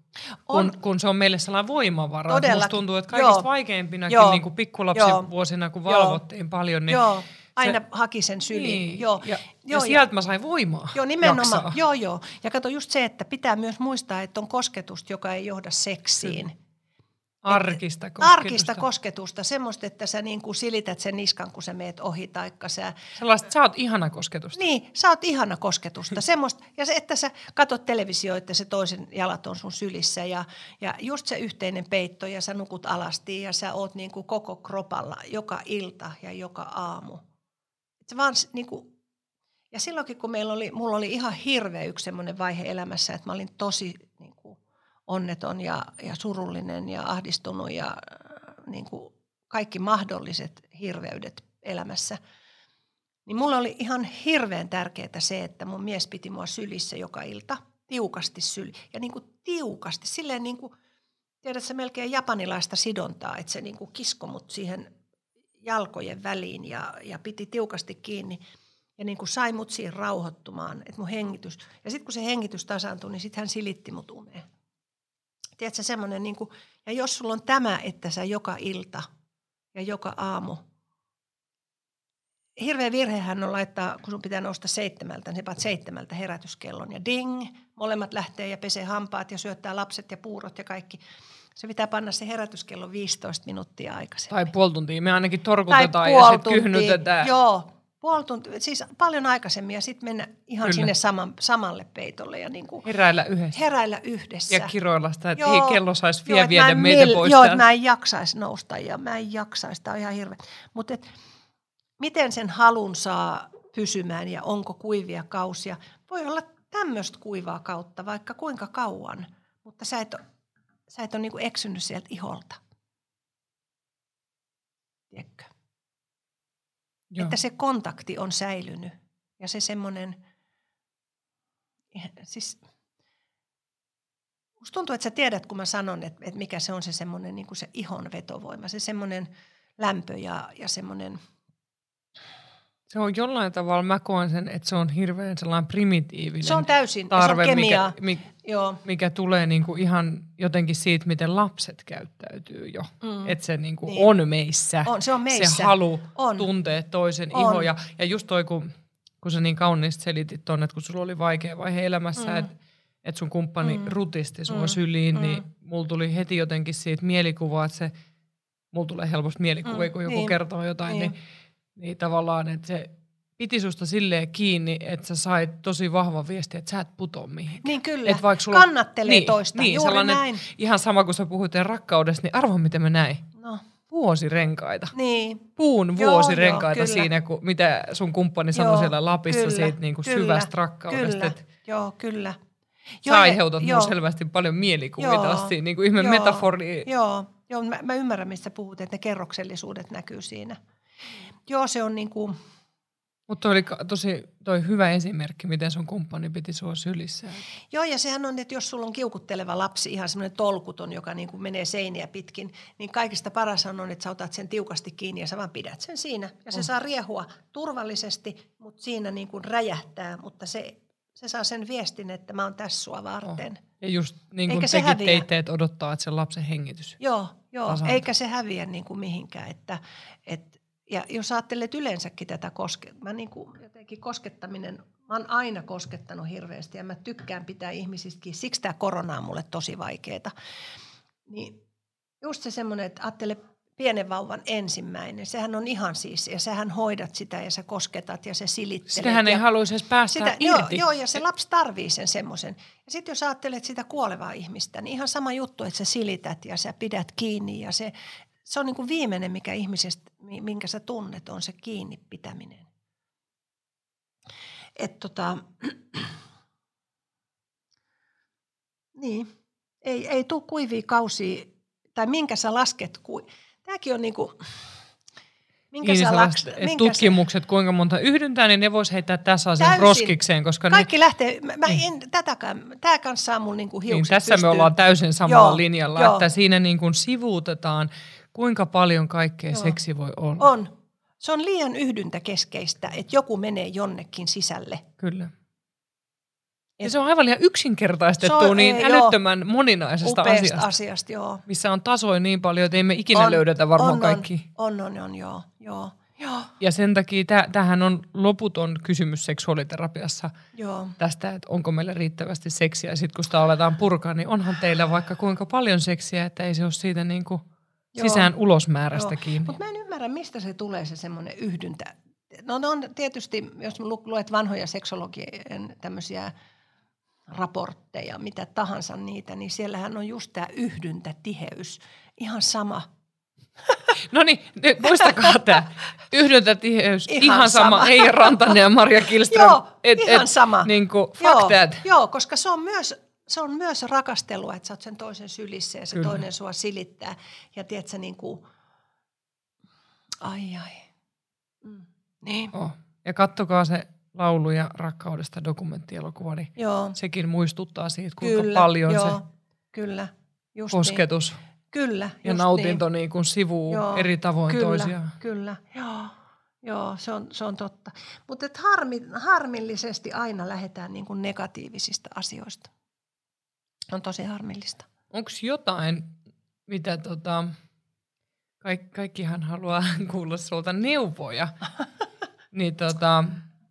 On. Kun, kun se on meille sellainen voimavara. Todellakin. Musta tuntuu, että kaikista Joo. vaikeimpinakin Joo. Niin kuin pikkulapsivuosina, kun valvottiin Joo. paljon, niin Joo. Aina se, haki sen syliin. Niin. Joo. Ja, joo, ja sieltä mä sain voimaa Joo, nimenomaan. Jaksaa. Joo, joo. Ja kato just se, että pitää myös muistaa, että on kosketusta, joka ei johda seksiin. Kyllä Arkista kosketusta. Arkista kosketusta, semmoista, että sä niin kuin silität sen niskan, kun sä meet ohi, taikka sä... Sellaista, sä oot ihana kosketusta. Niin, sä oot ihana kosketusta. semmoista, ja se, että sä katot televisio, että se toisen jalat on sun sylissä, ja, ja just se yhteinen peitto, ja sä nukut alasti, ja sä oot niin kuin koko kropalla joka ilta ja joka aamu. Se vaan niin kuin, ja silloinkin, kun meillä oli, mulla oli ihan hirveä yksi semmoinen vaihe elämässä, että mä olin tosi niin onneton ja, ja surullinen ja ahdistunut ja äh, niin kuin kaikki mahdolliset hirveydet elämässä. Niin mulle oli ihan hirveän tärkeää se, että mun mies piti mua sylissä joka ilta, tiukasti syli. Ja niin kuin tiukasti, silleen niin kuin, tiedätkö, melkein japanilaista sidontaa, että se niin kuin kisko mut siihen jalkojen väliin ja, ja piti tiukasti kiinni. Ja niin kuin sai mut siihen rauhoittumaan, että mun hengitys. Ja sitten kun se hengitys tasaantui, niin sitten hän silitti mut uneen. Tiedätkö, semmoinen niin kuin, ja jos sulla on tämä, että sä joka ilta ja joka aamu, hirveä virhehän on laittaa, kun sun pitää nousta seitsemältä, niin paat seitsemältä herätyskellon ja ding, molemmat lähtee ja pesee hampaat ja syöttää lapset ja puurot ja kaikki. Se pitää panna se herätyskello 15 minuuttia aikaisemmin. Tai puoli tuntia. Me ainakin torkutetaan ja sitten kyhnytetään. Joo, puoli tuntia, siis paljon aikaisemmin ja sitten mennä ihan Kyllä. sinne saman, samalle peitolle. Ja niin kuin heräillä yhdessä. Heräillä yhdessä. Ja kiroilla sitä, että joo, kello saisi vie viedä meitä pois. Joo, että mä en jaksaisi nousta ja mä en jaksaisi, tämä on ihan hirveä. Mutta miten sen halun saa pysymään ja onko kuivia kausia? Voi olla tämmöistä kuivaa kautta vaikka kuinka kauan, mutta sä et sä et ole niin eksynyt sieltä iholta. Tiedätkö? Joo. Että se kontakti on säilynyt ja se semmoinen, siis musta tuntuu, että sä tiedät, kun mä sanon, että, että mikä se on se semmoinen niin se ihon vetovoima, se semmoinen lämpö ja, ja semmoinen – se on jollain tavalla, mä koen sen, että se on hirveän sellainen primitiivinen Se on täysin, tarve, se on mikä, mikä, Joo. mikä tulee niinku ihan jotenkin siitä, miten lapset käyttäytyy jo. Mm. Että se niinku niin. on meissä. On, se on meissä. Se halu on. tuntea toisen on. iho. Ja, just toi, kun, kun sä niin kauniisti selitit tuonne, että kun sulla oli vaikea vaihe elämässä, mm. että et sun kumppani mm. rutisti sua mm. syliin, niin mm. niin mulla tuli heti jotenkin siitä mielikuvaa, että se, mulla tulee helposti mielikuvia, mm. kun joku niin. kertoo jotain, niin, niin niin tavallaan, että se piti susta silleen kiinni, että sä sait tosi vahva viesti, että sä et puto mihinkään. Niin kyllä, et vaikka sulla... kannattelee niin, toista, niin, juuri näin. Ihan sama kuin sä puhuit rakkaudesta, niin arvo miten me näin. No. Vuosirenkaita. Niin. Puun vuosirenkaita joo, siinä, kun, mitä sun kumppani sanoi joo, siellä Lapissa kyllä, siitä niin kuin kyllä, syvästä rakkaudesta. Kyllä, et joo, kyllä. Sä joo, aiheutat joo, selvästi paljon mielikuvia joo, taas siinä, niin kuin ihme joo, metafori. Joo, joo mä, mä ymmärrän, mistä puhut, että ne kerroksellisuudet näkyy siinä. Joo, se on niin kuin... Mutta oli tosi toi hyvä esimerkki, miten sun kumppani piti sua sylissä. Joo, ja sehän on, että jos sulla on kiukutteleva lapsi, ihan semmoinen tolkuton, joka niin kuin menee seiniä pitkin, niin kaikista paras on, että sä otat sen tiukasti kiinni ja sä vaan pidät sen siinä. Ja se oh. saa riehua turvallisesti, mutta siinä niin kuin räjähtää, mutta se, se saa sen viestin, että mä oon tässä sua varten. Oh. Ja just niin kuin tekin teitte, että odottaa, että se lapsen hengitys Joo, joo. eikä se häviä niin kuin mihinkään. Että, et, ja jos ajattelet yleensäkin tätä koske, mä niin kuin jotenkin koskettaminen, mä oon aina koskettanut hirveästi ja mä tykkään pitää ihmisistäkin, siksi tämä korona on mulle tosi vaikeaa. Niin just se semmoinen, että ajattele pienen vauvan ensimmäinen, sehän on ihan siis, ja sähän hoidat sitä ja sä kosketat ja se silittelet. Sitähän ei haluaisi edes päästä sitä, irti. Joo, joo, ja se lapsi tarvii sen semmoisen. Ja sitten jos ajattelet sitä kuolevaa ihmistä, niin ihan sama juttu, että sä silität ja sä pidät kiinni ja se, se on niin kuin viimeinen, mikä ihmisestä, minkä sä tunnet, on se kiinni pitäminen. Et tota, niin, ei, ei tule kuivia kausia, tai minkä sä lasket, kui, tämäkin on niinku, minkä niin, sä laks, minkä tutkimukset, sä... kuinka monta yhdyntää, niin ne voisi heittää tässä asiassa roskikseen. Koska Kaikki ne... lähtee, mä niin. en, tätäkään, tämä kanssa saa mun niinku hiukset niin, Tässä pystyyn. me ollaan täysin samalla joo, linjalla, joo. että siinä niinku sivuutetaan, kuinka paljon kaikkea joo. seksi voi olla. On. Se on liian yhdyntäkeskeistä, että joku menee jonnekin sisälle. Kyllä. Ja se on aivan liian yksinkertaistettu on, niin ei, älyttömän joo. moninaisesta asiasta. asiasta joo. Missä on tasoja niin paljon, että emme ikinä on, löydetä varmaan on, kaikki. On, on, on, joo. joo. Joo. Ja sen takia tähän on loputon kysymys seksuaaliterapiassa Joo. tästä, että onko meillä riittävästi seksiä. Ja sitten kun sitä aletaan purkaa, niin onhan teillä vaikka kuinka paljon seksiä, että ei se ole siitä niin kuin sisään ulosmäärästä kiinni. Mutta mä en ymmärrä, mistä se tulee se semmoinen yhdyntä. No ne on tietysti, jos luet vanhoja seksologien tämmöisiä raportteja, mitä tahansa niitä, niin siellähän on just tämä yhdyntätiheys. Ihan sama. No niin, muistakaa tämä. Yhdyntätiheys, ihan, ihan sama. sama. Ei Rantanen ja Maria Kilström. Joo, et, ihan et, sama. Niin kuin, fuck joo, that. Joo, koska se on myös se on myös rakastelua, että sä oot sen toisen sylissä ja se Kyllä. toinen sua silittää. Ja tiedät sä niin kuin, ai ai. Mm. Niin, Oh. Ja kattokaa se laulu ja rakkaudesta dokumenttielokuva, niin joo. sekin muistuttaa siitä, kuinka Kyllä, paljon joo, se kyllä. Just kosketus Niin. Kyllä, ja just nautinto niin. kuin sivuu Joo, eri tavoin kyllä, toisiaan. Kyllä, joo, joo se, on, se on totta. Mutta harmi, harmillisesti aina lähdetään niin kuin negatiivisista asioista. On tosi harmillista. Onko jotain, mitä tota, kaikki, kaikkihan haluaa kuulla sulta neuvoja, niin tota,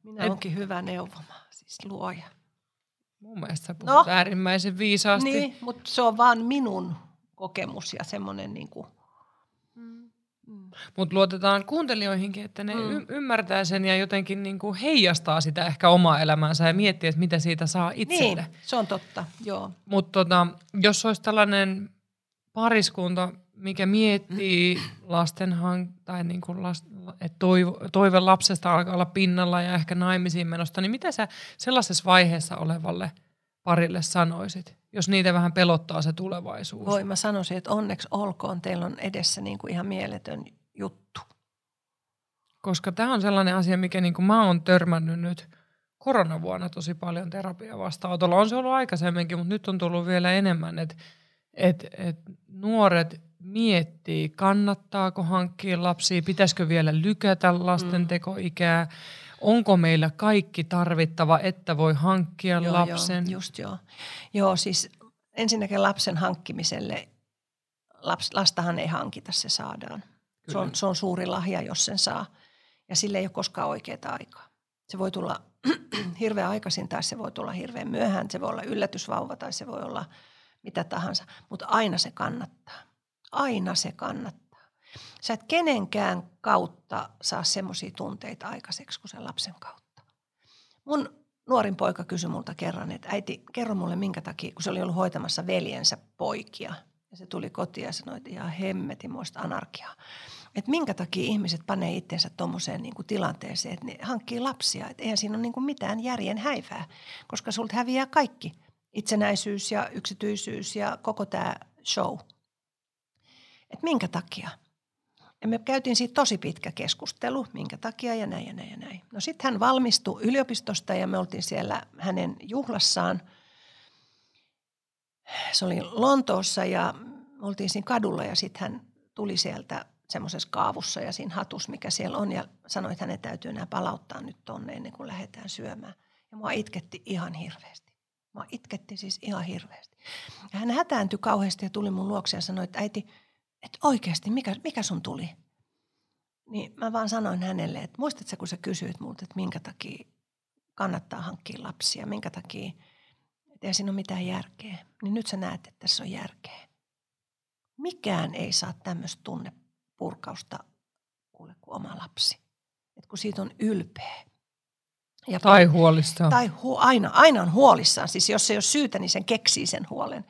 Minä Et- onkin hyvä neuvomaan, siis luoja. mun mielestä sä puhut No. äärimmäisen viisaasti. Niin, mutta se on vaan minun kokemus ja semmoinen niin kuin, mm. Mutta luotetaan kuuntelijoihinkin, että ne Mm. y- ymmärtää sen ja jotenkin niinku heijastaa sitä ehkä omaa elämäänsä ja miettii, että mitä siitä saa itselle. Niin, se on totta, joo. Mutta tota, jos olisi tällainen pariskunta, mikä miettii lasten hank- tai niinku last, että toivo, toive lapsesta alkaa olla pinnalla ja ehkä naimisiin menosta, niin mitä sä sellaisessa vaiheessa olevalle parille sanoisit, jos niitä vähän pelottaa se tulevaisuus? Voi mä sanoisin, että onneksi olkoon, teillä on edessä niin kuin ihan mieletön juttu. Koska tämä on sellainen asia, mikä niinku mä oon törmännyt nyt koronavuonna tosi paljon terapia vastaanotolla. On se ollut aikaisemminkin, mutta nyt on tullut vielä enemmän, että et, et nuoret miettii, kannattaako hankkia lapsia, pitäisikö vielä lykätä lastentekoikää, onko meillä kaikki tarvittava, että voi hankkia Joo, lapsen. Joo, just joo. Joo, siis ensinnäkin lapsen hankkimiselle, laps, lastahan ei hankita, se saadaan. Se on, se on suuri lahja, jos sen saa. Ja sille ei ole koskaan oikeaa aikaa. Se voi tulla hirveän aikaisin tai se voi tulla hirveän myöhään. Se voi olla yllätysvauva tai se voi olla mitä tahansa. Mutta aina se kannattaa. Aina se kannattaa. Sä et kenenkään kautta saa semmoisia tunteita aikaiseksi kuin sen lapsen kautta. Mun nuorin poika kysyi multa kerran, että äiti, kerro mulle minkä takia, kun se oli ollut hoitamassa veljensä poikia. Ja se tuli kotiin ja sanoi, että ihan hemmetimoista anarkiaa. Että minkä takia ihmiset panee itsensä tuommoiseen niin kuin tilanteeseen, että ne hankkii lapsia. Että eihän siinä ole niin kuin mitään järjen häivää, koska sulta häviää kaikki. Itsenäisyys ja yksityisyys ja koko tämä show. Että minkä takia? Ja me käytiin siitä tosi pitkä keskustelu, minkä takia ja näin ja näin ja näin. No sitten hän valmistui yliopistosta ja me oltiin siellä hänen juhlassaan. Se oli Lontoossa ja me oltiin siinä kadulla ja sitten hän tuli sieltä semmoisessa kaavussa ja siinä hatussa, mikä siellä on ja sanoi, että hänen täytyy nämä palauttaa nyt tonne ennen kuin lähdetään syömään. Ja mua itketti ihan hirveästi. Mua itketti siis ihan hirveästi. Ja hän hätääntyi kauheasti ja tuli mun luokse ja sanoi, että äiti, että oikeasti, mikä, mikä sun tuli? Niin mä vaan sanoin hänelle, että muistatko kun sä kysyit multa, että minkä takia kannattaa hankkia lapsia, minkä takia, että ei siinä ole mitään järkeä. Niin nyt sä näet, että tässä on järkeä. Mikään ei saa tämmöistä tunnepurkausta kuule kuin oma lapsi. Et kun siitä on ylpeä. Ja Tai huolissaan. tai hu- aina, aina on huolissaan. Siis jos ei ole syytä, niin sen keksii sen huolen.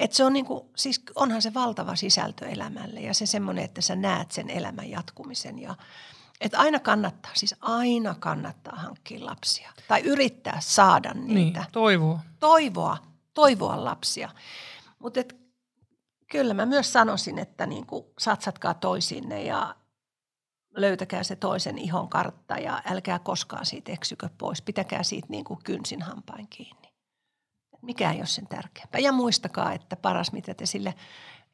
Et se on niinku, siis onhan se valtava sisältö elämälle ja se semmoinen, että sä näet sen elämän jatkumisen. Ja, et aina kannattaa, siis aina kannattaa hankkia lapsia. Tai yrittää saada niitä. Niin, toivoa. Toivoa, toivoa lapsia. Mutta kyllä mä myös sanoisin, että niinku satsatkaa toisiinne ja löytäkää se toisen ihon kartta ja älkää koskaan siitä eksykö pois. Pitäkää siitä niin kuin kynsin hampain kiinni. Mikä ei ole sen tärkeämpää. Ja muistakaa, että paras mitä te sille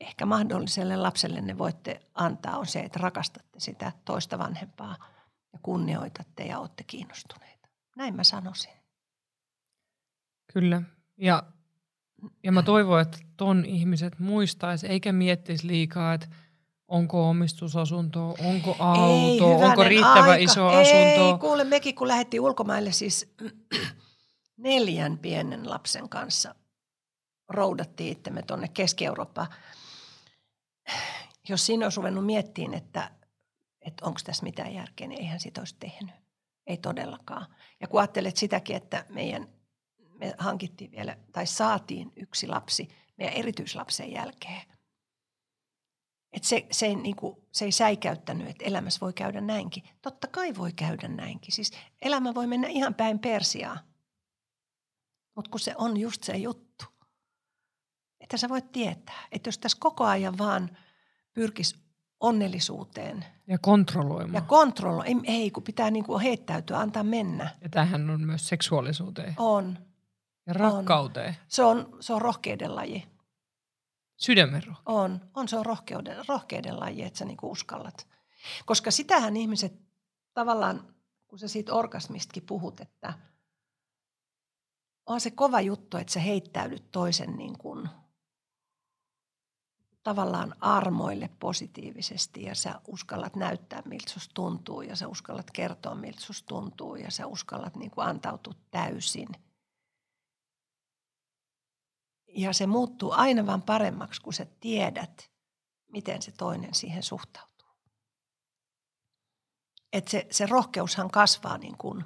ehkä mahdolliselle lapselle ne voitte antaa on se, että rakastatte sitä toista vanhempaa ja kunnioitatte ja olette kiinnostuneita. Näin mä sanoisin. Kyllä. Ja, ja mä toivon, että ton ihmiset muistais eikä miettis liikaa, että onko omistusasunto, onko auto, onko hyvänen riittävä aika. iso Ei, asunto. kuule mekin kun lähdettiin ulkomaille siis neljän pienen lapsen kanssa roudattiin itsemme tuonne Keski-Eurooppaan. Jos siinä olisi ruvennut miettiin, että, että onko tässä mitään järkeä, niin eihän sitä olisi tehnyt. Ei todellakaan. Ja kun ajattelet sitäkin, että meidän, me hankittiin vielä, tai saatiin yksi lapsi meidän erityislapsen jälkeen. Että se, se, ei, niin kuin, se ei säikäyttänyt, että elämässä voi käydä näinkin. Totta kai voi käydä näinkin. Siis elämä voi mennä ihan päin persiaa. Mutta kun se on just se juttu. että sä voit tietää, että jos tässä koko ajan vaan pyrkisi onnellisuuteen Ja kontrolloimaan. ja kontrollo, ei, ei kun pitää niinku heittäytyä, antaa mennä. ja tämähän on myös seksuaalisuuteen On. ja rakkauteen. Se on, se on rohkeuden laji. Sydämen rohkeus. On, on se on rohkeuden, rohkeuden laji, että sä niinku uskallat. Koska sitähän ihmiset tavallaan, kun sä siitä orgasmistakin puhut, että on se kova juttu, että sä heittäydyt toisen niin kuin, tavallaan armoille positiivisesti ja sä uskallat näyttää, miltä susta tuntuu ja sä uskallat kertoa, miltä susta tuntuu ja sä uskallat niin kuin antautua täysin. Ja se muuttuu aina vaan paremmaksi, kun sä tiedät, miten se toinen siihen suhtautuu. Et se, se rohkeushan kasvaa niin kuin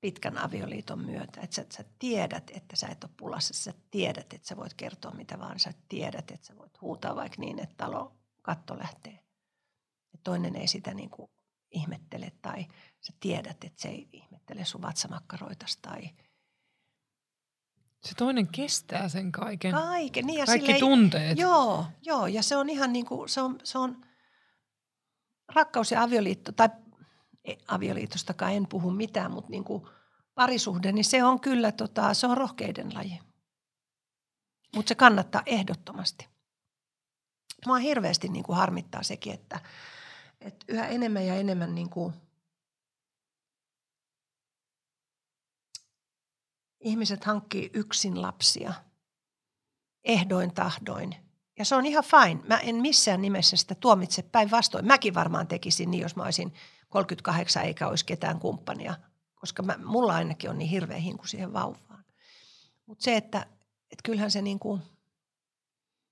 pitkän avioliiton myötä. Että sä, sä tiedät, että sä et ole pulassa. Sä tiedät, että sä voit kertoa mitä vaan. Sä tiedät, että sä voit huutaa vaikka niin, että talo katto lähtee. Ja toinen ei sitä niin kuin ihmettele tai sä tiedät, että se ei ihmettele sun vatsamakkaroitas tai Se toinen kestää sen kaiken. kaiken. Niin ja Kaikki sille ei- tunteet. Joo, joo, ja se on ihan niin kuin, se on, se on rakkaus ja avioliitto, tai avioliitostakaan en puhu mitään, mutta niin kuin parisuhde, niin se on kyllä, tota, se on rohkeiden laji. Mutta se kannattaa ehdottomasti. Mua hirveästi niin kuin harmittaa sekin, että, että yhä enemmän ja enemmän niin kuin ihmiset hankkii yksin lapsia ehdoin tahdoin. Ja se on ihan fine. Mä en missään nimessä sitä tuomitse päinvastoin. Mäkin varmaan tekisin niin, jos mä olisin 38 eikä olisi ketään kumppania. Koska mä, mulla ainakin on niin hirveä hinku siihen vauvaan. Mutta se, että et kyllähän se niinku,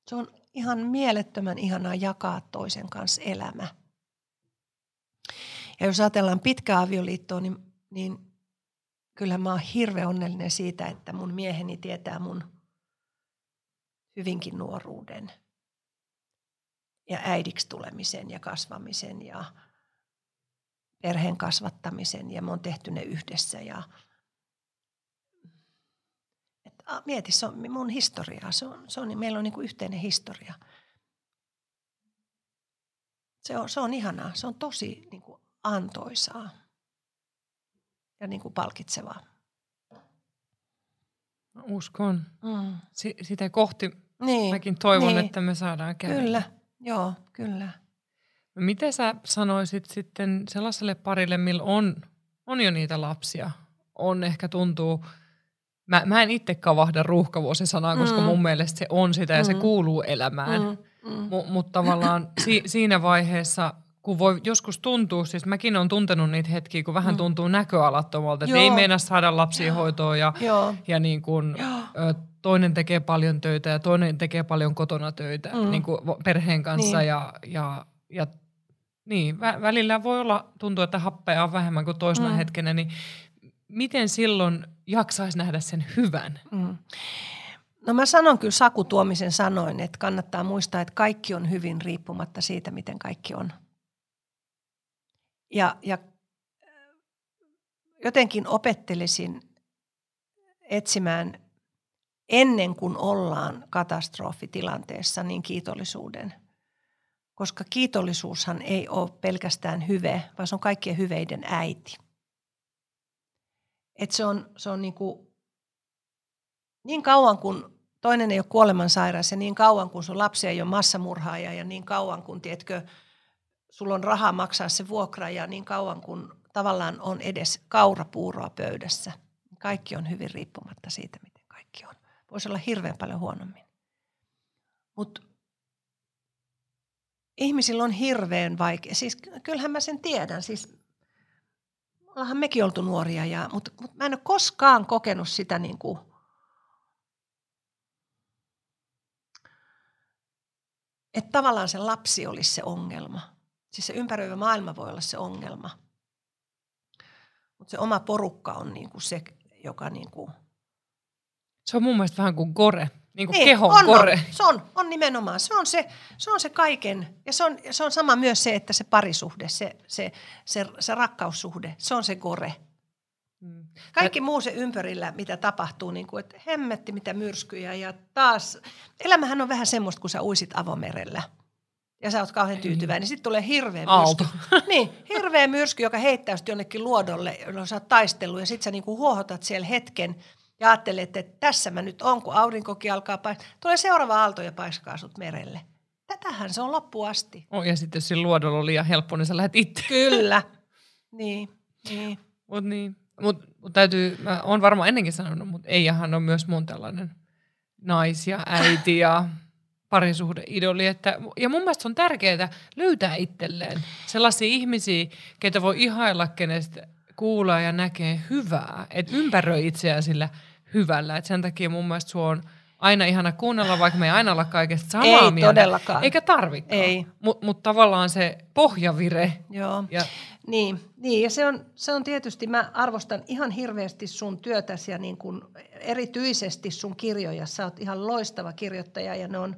se on ihan mielettömän ihanaa jakaa toisen kanssa elämä. Ja jos ajatellaan pitkää avioliittoa, niin, niin kyllähän mä oon hirveän onnellinen siitä, että mun mieheni tietää mun hyvinkin nuoruuden ja äidiksi tulemisen ja kasvamisen ja perheen kasvattamisen. Ja me on tehty ne yhdessä ja et, a, mieti, se on mun historiaa, se on, se on, meillä on niinku yhteinen historia. Se on, se on ihanaa, se on tosi niinku antoisaa ja niinku palkitsevaa. Mä Uskon. Mm. Si- sitä kohti Niin, mäkin toivon, niin. että me saadaan käydä. Kyllä, joo, kyllä. No Miten sä sanoisit sitten sellaiselle parille, millä on, on jo niitä lapsia, on ehkä tuntuu, mä, mä en itse kavahda ruuhkavuosisanaa, koska Mm. mun mielestä se on sitä ja se Mm. kuuluu elämään. Mm, mm. M- Mutta tavallaan si- siinä vaiheessa, kun voi joskus tuntuu, siis mäkin olen tuntenut niitä hetkiä, kun vähän Mm. tuntuu näköalattomalta, että ei meinaa saada lapsia hoitoon ja, Joo, ja niin kun, ö, toinen tekee paljon töitä ja toinen tekee paljon kotona töitä Mm. niin kuin perheen kanssa. Niin. Ja, ja, ja niin, vä- välillä voi olla, tuntuu, että happea on vähemmän kuin toisena Mm. hetkenä, niin miten silloin jaksaisi nähdä sen hyvän? Mm. No mä sanon kyllä Saku Tuomisen sanoin, että kannattaa muistaa, että kaikki on hyvin riippumatta siitä, miten kaikki on. Ja, ja äh, jotenkin opettelisin etsimään ennen kuin ollaan katastrofitilanteessa niin kiitollisuuden. Koska kiitollisuushan ei ole pelkästään hyve, vaan se on kaikkien hyveiden äiti. Et se on, se on niin kuin niin kauan kun toinen ei ole kuolemansairas ja niin kauan kun sun lapsi ei ole massamurhaaja ja niin kauan kun, tiedätkö, sulla on rahaa maksaa se vuokra ja niin kauan kun tavallaan on edes kaurapuuroa pöydässä. Kaikki on hyvin riippumatta siitä, miten kaikki on. Voisi olla hirveän paljon huonommin. Mutta ihmisillä on hirveän vaikea. Siis kyllähän mä sen tiedän. Siis ollaanhan mekin oltu nuoria, ja, mutta, mutta mä en ole koskaan kokenut sitä niin kuin, että tavallaan se lapsi olisi se ongelma. Siis se ympäröivä maailma voi olla se ongelma. Mutta se oma porukka on niin kuin se, joka niin kuin, Se on mun mielestä vähän kuin gore, niin kuin niin, kehon on, gore. On, se on, on nimenomaan. Se on se, se on se kaiken. Ja se on, se on sama myös se, että se parisuhde, se, se, se, se rakkaussuhde, se on se gore. Mm. Kaikki muu se ympärillä, mitä tapahtuu, niin kuin, että hemmetti mitä myrskyjä ja taas, elämähän on vähän semmoista, kun sä uisit avomerellä ja sä oot kauhean tyytyväinen, niin sitten tulee hirveä myrsky. niin, hirveä myrsky, joka heittää jonnekin luodolle, jolloin sä oot taistellut ja sitten sä niinku huohotat siellä hetken ja ajattelet, että tässä mä nyt on, kun aurinkokin alkaa paistaa. Tulee seuraava aalto ja paiskaa sut merelle. Tätähän se on loppu asti. Oh, ja sitten jos siinä luodolla on liian helppo, niin sä lähdet itse. Kyllä. Niin, niin. Mut niin. Mut, mut täytyy, mä oon varmaan ennenkin sanonut, mutta Eijahan on myös mun tällainen nais ja äiti ja parisuhdeidoli. Että, ja mun mielestä on tärkeää löytää itselleen sellaisia ihmisiä, keitä voi ihailla, kenestä kuulee ja näkee hyvää. Että ympäröi itseään sillä hyvällä. Et sen takia mun mielestä sua on aina ihana kuunnella, vaikka me ei aina olla kaikesta samaa ei mieltä. todellakaan. Eikä tarvikaan. Ei. Mutta mut tavallaan se pohjavire. Joo. Ja niin, niin, ja se on, se on tietysti, mä arvostan ihan hirveästi sun työtäsi ja niin kun erityisesti sun kirjoja. Sä oot ihan loistava kirjoittaja ja ne on,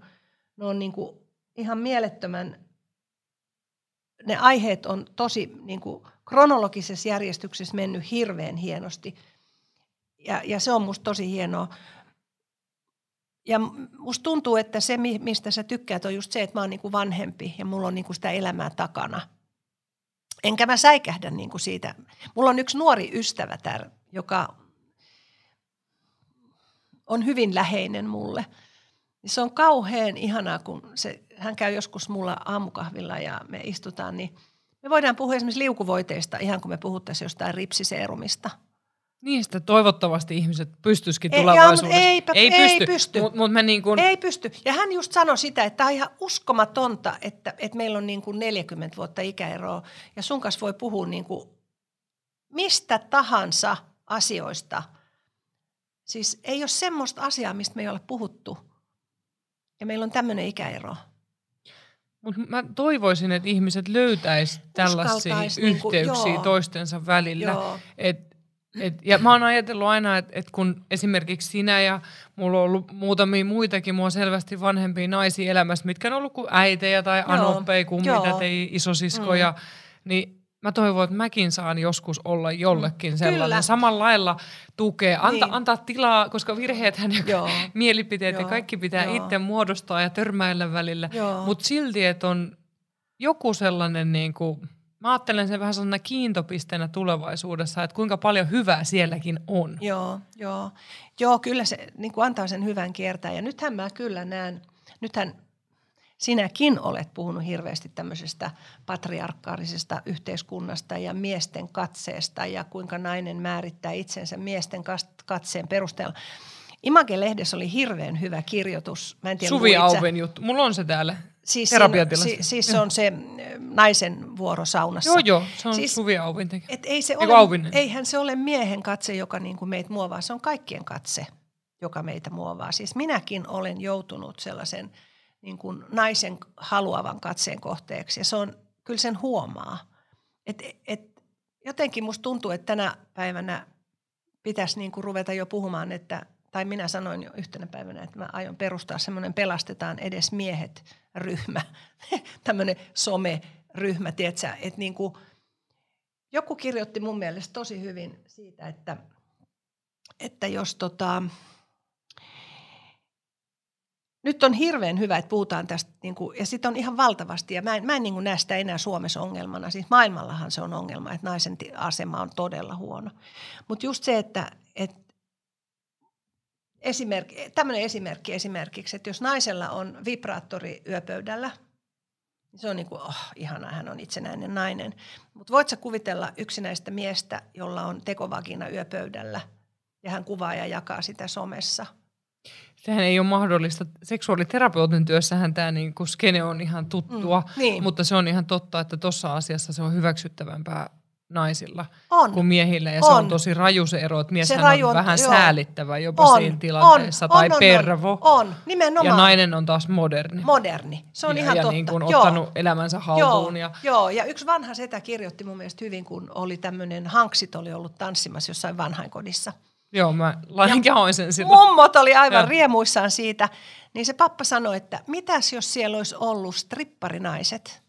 ne on niin kuin ihan mielettömän, ne aiheet on tosi niin kuin kronologisessa järjestyksessä mennyt hirveän hienosti. Ja, ja se on musta tosi hienoa. Ja musta tuntuu, että se, mistä sä tykkäät, on just se, että mä oon niin kuin vanhempi ja mulla on niin kuin sitä elämää takana. Enkä mä säikähdä niin kuin siitä. Mulla on yksi nuori ystävä täällä, joka on hyvin läheinen mulle – niin se on kauhean ihanaa, kun se, hän käy joskus mulla aamukahvilla ja me istutaan, niin me voidaan puhua esimerkiksi liukuvoiteista ihan kuin me puhuttaisiin jostain ripsiseerumista. Niistä toivottavasti ihmiset pystyisikin tulevaisuudessa. Ei, eipä, ei, ei pysty. pysty. Mut, mut me niin kun... Ei pysty. Ja hän just sanoi sitä, että tämä on ihan uskomatonta, että, että meillä on niin kuin 40 vuotta ikäeroa. Ja sun kanssa voi puhua niin kuin mistä tahansa asioista. Siis ei ole semmoista asiaa, mistä me ei ole puhuttu – ja meillä on tämmöinen ikäero. Mutta mä toivoisin, että ihmiset löytäisivät tällaisia yhteyksiä niin kuin, toistensa välillä. Et, et, ja mä oon ajatellut aina, että et kun esimerkiksi sinä ja mulla on ollut muutamia muitakin mua selvästi vanhempia naisia elämässä, mitkä on ollut kuin äitejä tai anoppeja, kummitätejä, isosiskoja, mm. niin mä toivon, että mäkin saan joskus olla jollekin sellainen. Kyllä. Samalla lailla tukea, anta, niin. antaa tilaa, koska virheethän ja mielipiteet Joo. ja kaikki pitää Joo. itse muodostaa ja törmäillä välillä. Mutta silti, että on joku sellainen, niin kuin, mä ajattelen sen vähän sellainen kiintopisteenä tulevaisuudessa, että kuinka paljon hyvää sielläkin on. Joo, joo. joo kyllä se niin kuin antaa sen hyvän kiertää. Ja nythän mä kyllä näen, nythän sinäkin olet puhunut hirveästi tämmöisestä patriarkkaarisesta yhteiskunnasta ja miesten katseesta ja kuinka nainen määrittää itsensä miesten katseen perusteella. Image-lehdessä oli hirveän hyvä kirjoitus. Mä en tiedä, Suvi Auven juttu. Mulla on se täällä siis, si, siis se on se naisen vuoro saunassa. Joo, joo, se on siis, Suvi Auvin et ei se ole, Eihän se ole miehen katse, joka niin kuin meitä muovaa. Se on kaikkien katse, joka meitä muovaa. Siis minäkin olen joutunut sellaisen – niin kuin naisen haluavan katseen kohteeksi. Ja se on, kyllä sen huomaa. Et, et, jotenkin musta tuntuu, että tänä päivänä pitäisi niin kuin ruveta jo puhumaan, että, tai minä sanoin jo yhtenä päivänä, että mä aion perustaa semmoinen pelastetaan edes miehet ryhmä, tämmöinen some-ryhmä, tiedätkö, että niin kuin, joku kirjoitti mun mielestä tosi hyvin siitä, että, että jos tota, nyt on hirveän hyvä, että puhutaan tästä, niin kuin, ja sitten on ihan valtavasti, ja mä en, mä en niin kuin näe sitä enää Suomessa ongelmana. Siis maailmallahan se on ongelma, että naisen asema on todella huono. Mutta just se, että, että esimerkki, tämmöinen esimerkki esimerkiksi, että jos naisella on vibraattori yöpöydällä, niin se on niin kuin, oh, ihanaa, hän on itsenäinen nainen. Mutta voit kuvitella yksinäistä miestä, jolla on tekovagina yöpöydällä, ja hän kuvaa ja jakaa sitä somessa – Sehän ei ole mahdollista. Seksuaaliterapeutin työssähän tämä niin kuin skene on ihan tuttua, mm, niin. mutta se on ihan totta, että tuossa asiassa se on hyväksyttävämpää naisilla on. kuin miehillä. Ja on. se on tosi raju se ero, että mies on, on vähän joo. säälittävä jopa on. siinä tilanteessa, on. tai on, on, pervo. On, nimenomaan. Ja nainen on taas moderni. Moderni, se on ja, ihan ja totta. niin kuin ottanut joo. elämänsä haltuun. Joo. Ja... joo, ja yksi vanha setä kirjoitti mun mielestä hyvin, kun oli tämmöinen, hanksit oli ollut tanssimassa jossain vanhainkodissa – Joo, mä jaoin sen silloin. Mummot oli aivan ja. riemuissaan siitä. Niin se pappa sanoi, että mitäs jos siellä olisi ollut stripparinaiset?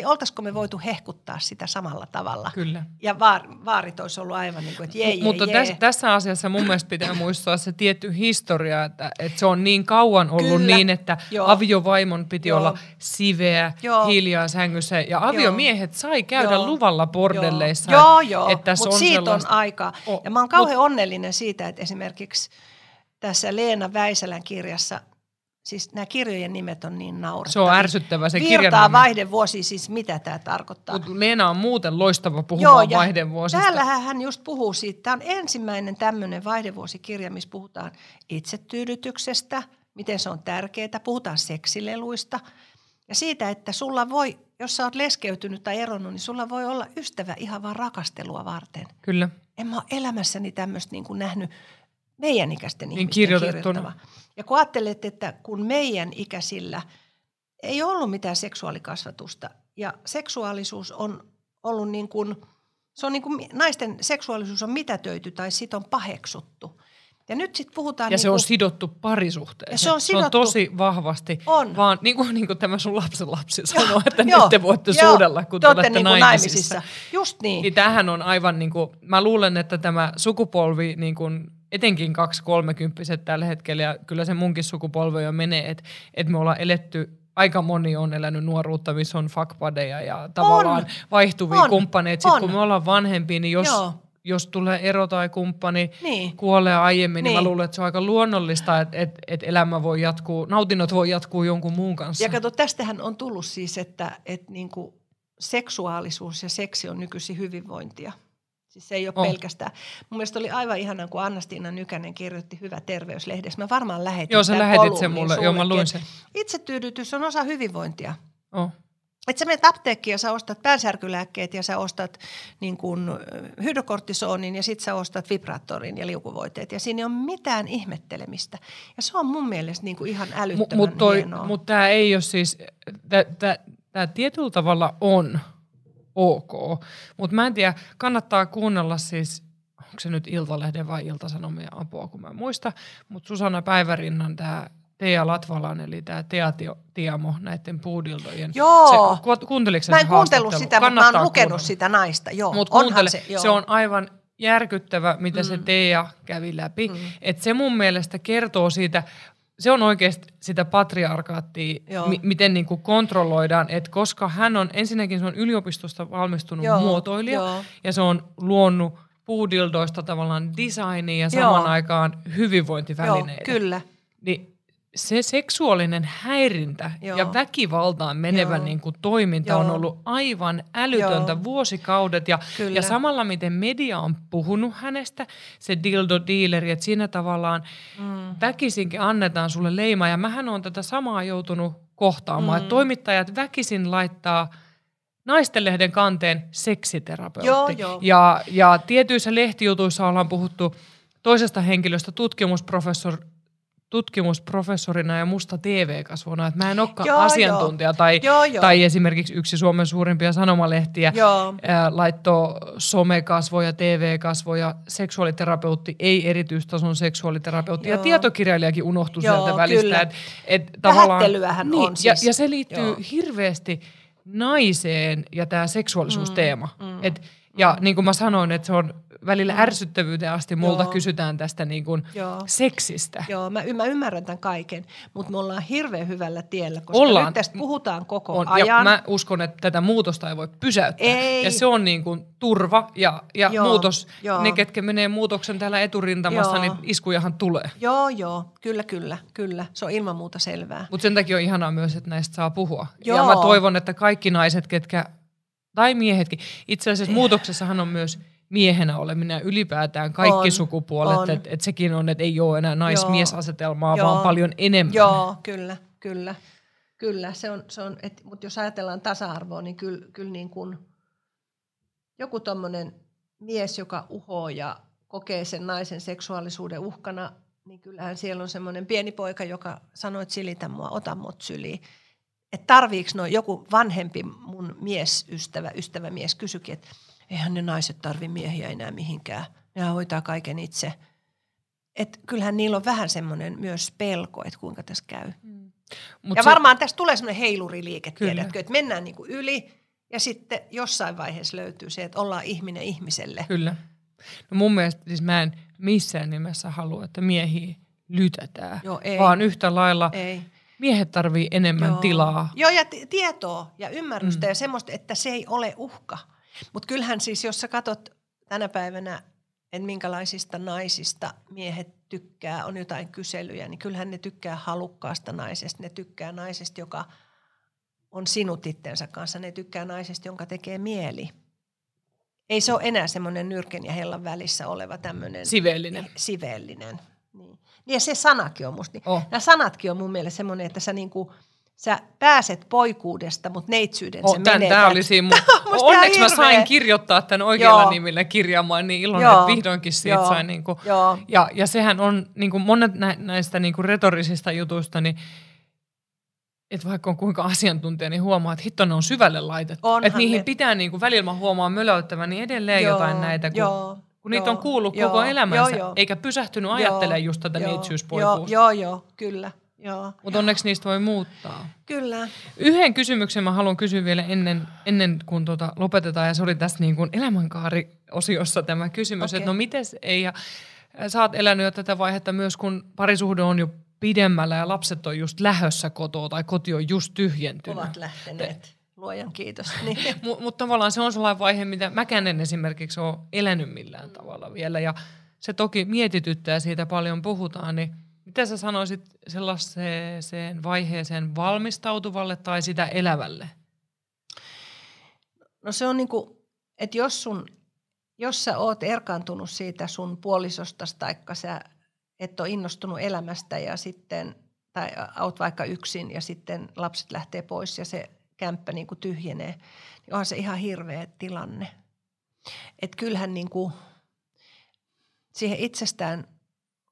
Niin oltaisiko me voitu hehkuttaa sitä samalla tavalla. Kyllä. Ja vaar, vaarit olisi ollut aivan niin kuin, että jee, jee, Mutta jee. Tässä, tässä asiassa mun mielestä pitää muistaa se tietty historia, että, että se on niin kauan ollut Kyllä. niin, että Joo. aviovaimon piti Joo. olla siveä, Joo. hiljaa sängyssä ja aviomiehet sai käydä Joo. luvalla bordelleissa. Joo, että- joo, että mutta on siitä sellaista- on aikaa. O- ja mä oon kauhean onnellinen siitä, että esimerkiksi tässä Leena Väisälän kirjassa, siis nämä kirjojen nimet on niin naurettavia. Se on ärsyttävä se Virtaa kirjan vaihdevuosi, siis mitä tämä tarkoittaa? Mutta Leena on muuten loistava puhumaan ja vaihdevuosista. Täällähän hän just puhuu siitä. Tämä on ensimmäinen tämmöinen vaihdevuosikirja, missä puhutaan itsetyydytyksestä, miten se on tärkeää. Puhutaan seksileluista ja siitä, että sulla voi, jos sä oot leskeytynyt tai eronnut, niin sulla voi olla ystävä ihan vaan rakastelua varten. Kyllä. En mä ole elämässäni tämmöistä niin kuin nähnyt meidän ikäisten Niin ihmisten kirjoitettuna. kirjoittava. Ja kun ajattelet, että kun meidän ikäisillä ei ollut mitään seksuaalikasvatusta ja seksuaalisuus on ollut niin kuin, se on niin kuin, naisten seksuaalisuus on mitätöity tai sit on paheksuttu. Ja nyt sitten puhutaan Ja niin se on kuin, sidottu parisuhteeseen. Se on se on sidottu- tosi vahvasti. On. Vaan niin kuin, niin kuin tämä sun lapsen lapsi Joo, sanoo, että joo, nyt te voitte joo, suudella, kun te, te olette olette niin naimisissa. naimisissa. Just niin. Niin tämähän on aivan niin kuin, mä luulen, että tämä sukupolvi, niin kuin, etenkin kaksi kolmekymppiset tällä hetkellä, ja kyllä se munkin sukupolvi jo menee, että, että me ollaan eletty aika moni on elänyt nuoruutta, missä on fuckbudeja ja tavallaan vaihtuvia On. kumppaneita. Sitten On. kun me ollaan vanhempia, niin jos, Joo. jos tulee ero tai kumppani Niin. kuolee aiemmin, niin. niin mä luulen, että se on aika luonnollista, että, että, että elämä voi jatkuu, nautinnot voi jatkuu jonkun muun kanssa. Ja kato, tästähän on tullut siis, että, että niin kuin seksuaalisuus ja seksi on nykyisin hyvinvointia. Siis se ei ole On. pelkästään. Mun mielestä oli aivan ihanaa, kun Anna-Stiina Nykänen kirjoitti Hyvä terveyslehdessä. Mä varmaan lähetin Joo, sä lähetit sen kolumnin mulle. Joo, mä luin sen. Itsetyydytys on osa hyvinvointia. Oh. Et sä menet apteekkiin ja sä ostat päänsärkylääkkeet ja sä ostat niin kuin, ö, hydrokortisonin ja sit sä ostat vibraattorin ja liukuvoiteet. Ja siinä ei ole mitään ihmettelemistä. Ja se on mun mielestä niin ihan älyttömän Mutta hienoa. mut tämä ei ole siis, tämä tietyllä tavalla on ok, mutta mä en tiedä, kannattaa kuunnella siis, onko se nyt Iltalehden vai Iltasanomien apua, kun mä muista, mutta Susanna Päivärinnan tämä Tea Latvalan, eli tämä Tea Tio- Tiamo näiden puudiltojen. Joo. Se, ku- kuunteliko Mä en kuuntellut sitä, mutta mä oon lukenut kuunnella. sitä naista. Joo, Mutta onhan kuuntele, se, joo. se on aivan järkyttävä, mitä mm. se. Teija kävi läpi. Mm. Et se mun mielestä kertoo siitä, se on oikeasti sitä patriarkaattia, Joo. mi- miten niinku kontrolloidaan, että koska hän on, ensinnäkin se on yliopistosta valmistunut Joo, muotoilija, joo. ja se on luonut puudildoista tavallaan designia ja samaan Joo. aikaan Joo, hyvinvointivälineitä. kyllä. Niin se seksuaalinen häirintä Joo. ja väkivaltaan menevä Joo. niin kuin toiminta on Joo. ollut aivan älytöntä Joo. vuosikaudet. Ja, Kyllä. ja samalla miten media on puhunut hänestä, se dildo-dealeri, että siinä tavallaan Mm. väkisinkin annetaan sulle leima. Ja mähän on tätä samaa joutunut kohtaamaan, Mm. että toimittajat väkisin laittaa naistenlehden kanteen seksiterapeutti. Joo, joo. Ja, ja tietyissä lehtijutuissa ollaan puhuttu toisesta henkilöstä tutkimusprofessor, tutkimusprofessorina ja musta TV-kasvona, että mä en olekaan Joo, asiantuntija tai, Joo, joo. tai esimerkiksi yksi Suomen suurimpia sanomalehtiä Joo. ää, laittoi somekasvoja, TV-kasvoja, seksuaaliterapeutti, ei erityistason seksuaaliterapeutti. Ja Joo. tietokirjailijakin unohtui Joo, sieltä välistä. kyllä. Et, et Vähättelyähän niin, on ja, siis. ja se liittyy Joo. hirveästi naiseen ja tämä seksuaalisuusteema. Mm, mm, Et, ja niin kuin mä sanoin, että se on välillä Mm. ärsyttävyyteen asti multa Joo. kysytään tästä niin kuin Joo. seksistä. Joo, mä, mä ymmärrän tämän kaiken, mutta me ollaan hirveän hyvällä tiellä, koska Ollaan. nyt tästä puhutaan koko on. ajan. Ja mä uskon, että tätä muutosta ei voi pysäyttää. Ei. Ja se on niin kuin turva ja, ja Joo, muutos. joo. Ne, ketkä menee muutoksen täällä eturintamassa, Joo. niin iskujahan tulee. Joo, joo, kyllä, kyllä, kyllä. Se on ilman muuta selvää. Mutta sen takia on ihanaa myös, että näistä saa puhua. Joo. Ja mä toivon, että kaikki naiset, ketkä, tai miehetkin, itse asiassa muutoksessahan on myös miehenä oleminen ylipäätään kaikki On, sukupuolet, että et sekin on, että ei ole enää nais-mies-asetelmaa, Joo. vaan paljon enemmän. Joo, kyllä, kyllä. Kyllä, se on, se on mutta jos ajatellaan tasa-arvoa, niin kyllä, kyllä niin kuin joku tommonen mies, joka uhoo ja kokee sen naisen seksuaalisuuden uhkana, niin kyllähän siellä on semmoinen pieni poika, joka sanoo, että silitä mua, ota mut syliin. Että tarviiko no joku vanhempi mun miesystävä, ystävämies kysyikin, että eihän ne naiset tarvi miehiä enää mihinkään. Ne hoitaa kaiken itse. Et kyllähän niillä on vähän semmoinen myös pelko, että kuinka tässä käy. Mut ja se- varmaan tästä tulee semmoinen heiluriliike, Kyllä. tiedätkö, että mennään niinku yli Ja sitten jossain vaiheessa löytyy se, että ollaan ihminen ihmiselle. Kyllä. No mun mielestä siis mä en missään nimessä halua, että miehiä lytätään, Joo, ei. vaan yhtä lailla Ei. miehet tarvii enemmän Joo. tilaa. Joo, ja t- tietoa ja ymmärrystä mm. ja semmoista, että se ei ole uhka. Mutta kyllähän siis, jos sä katot tänä päivänä, että minkälaisista naisista miehet tykkää, on jotain kyselyjä, niin kyllähän ne tykkää halukkaasta naisesta. Ne tykkää naisesta, joka on sinut itsensä kanssa. Ne tykkää naisesta, jonka tekee mieli. Ei se ole enää semmoinen nyrken ja hellan välissä oleva tämmöinen Siveellinen. siveellinen. Niin. niin ja se sanakin on musta. Niin. Oh. Nämä sanatkin on mun mielestä semmoinen, että sä, niinku, sä pääset poikuudesta, mutta neitsyyden Oh, se tän, menetät. tää oli siinä mun... Onneksi mä sain kirjoittaa tämän oikealla Joo. nimellä kirjaamaan, niin iloinen, Joo. että vihdoinkin siitä Joo. sain niinku... Joo. Ja, ja sehän on niinku monet nä, näistä niinku retorisista jutuista, niin että vaikka on kuinka asiantuntija, niin huomaa, että hitto ne on syvälle laitettu. Onhan Että niihin ne. pitää, niinku, välillä mä huomaan mölöittävän, niin edelleen Joo, jotain näitä, kun, joo, kun niitä joo, on kuullut joo, koko elämänsä, joo, joo. eikä pysähtynyt ajattelemaan just tätä joo, neitsyyspoikuusta. Joo, joo, joo, kyllä. Joo. Mutta onneksi niistä voi muuttaa. Kyllä. Yhden kysymyksen mä haluan kysyä vielä ennen, ennen kuin tota lopetetaan, ja se oli tässä niin kuin elämänkaari-osiossa tämä kysymys, Okei. että no mites ei, ja sä oot elänyt jo tätä vaihetta myös, kun parisuhde on jo pidemmällä ja lapset on just lähössä kotoa tai koti on just tyhjentynyt. Ovat lähteneet. Luojan kiitos. Niin. Mutta mut tavallaan se on sellainen vaihe, mitä mäkään en esimerkiksi ole elänyt millään tavalla vielä. Ja se toki mietityttää siitä paljon puhutaan, niin mitä sä sanoisit sellaiseen vaiheeseen valmistautuvalle tai sitä elävälle? No se on niinku, että jos, sun, jos sä oot erkaantunut siitä sun puolisosta, taikka sä et ole innostunut elämästä ja sitten, tai oot vaikka yksin ja sitten lapset lähtee pois ja se kämppä niinku tyhjenee, niin onhan se ihan hirveä tilanne. Että kyllähän niinku, siihen itsestään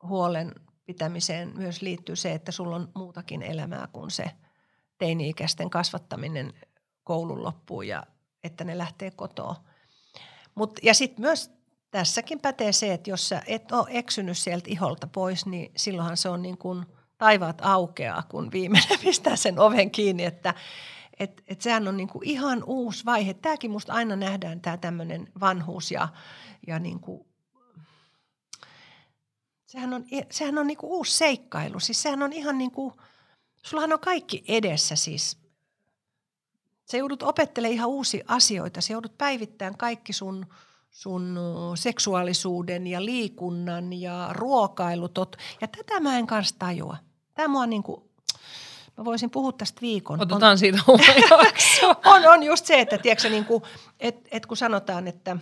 huolen pitämiseen myös liittyy se, että sulla on muutakin elämää kuin se teini-ikäisten kasvattaminen koulun loppuun ja että ne lähtee kotoa. Mut, ja sitten myös tässäkin pätee se, että jos sä et ole eksynyt sieltä iholta pois, niin silloinhan se on niin kuin taivaat aukeaa, kun viimeinen pistää sen oven kiinni, että et, et sehän on niin kuin ihan uusi vaihe. Tämäkin musta aina nähdään tämä tämmöinen vanhuus ja, ja niin kuin, sehän on, sehän on niin kuin uusi seikkailu. Siis sehän on ihan niin kuin, sullahan on kaikki edessä siis Sä joudut opettelemaan ihan uusia asioita. Sä joudut päivittämään kaikki sun, sun seksuaalisuuden ja liikunnan ja ruokailutot. Ja tätä mä en kanssa tajua. Tämä mua niinku, mä voisin puhua tästä viikon. Otetaan siitä oma jakso. on, on just se, että tiedätkö, niin kuin, et, et kun sanotaan, että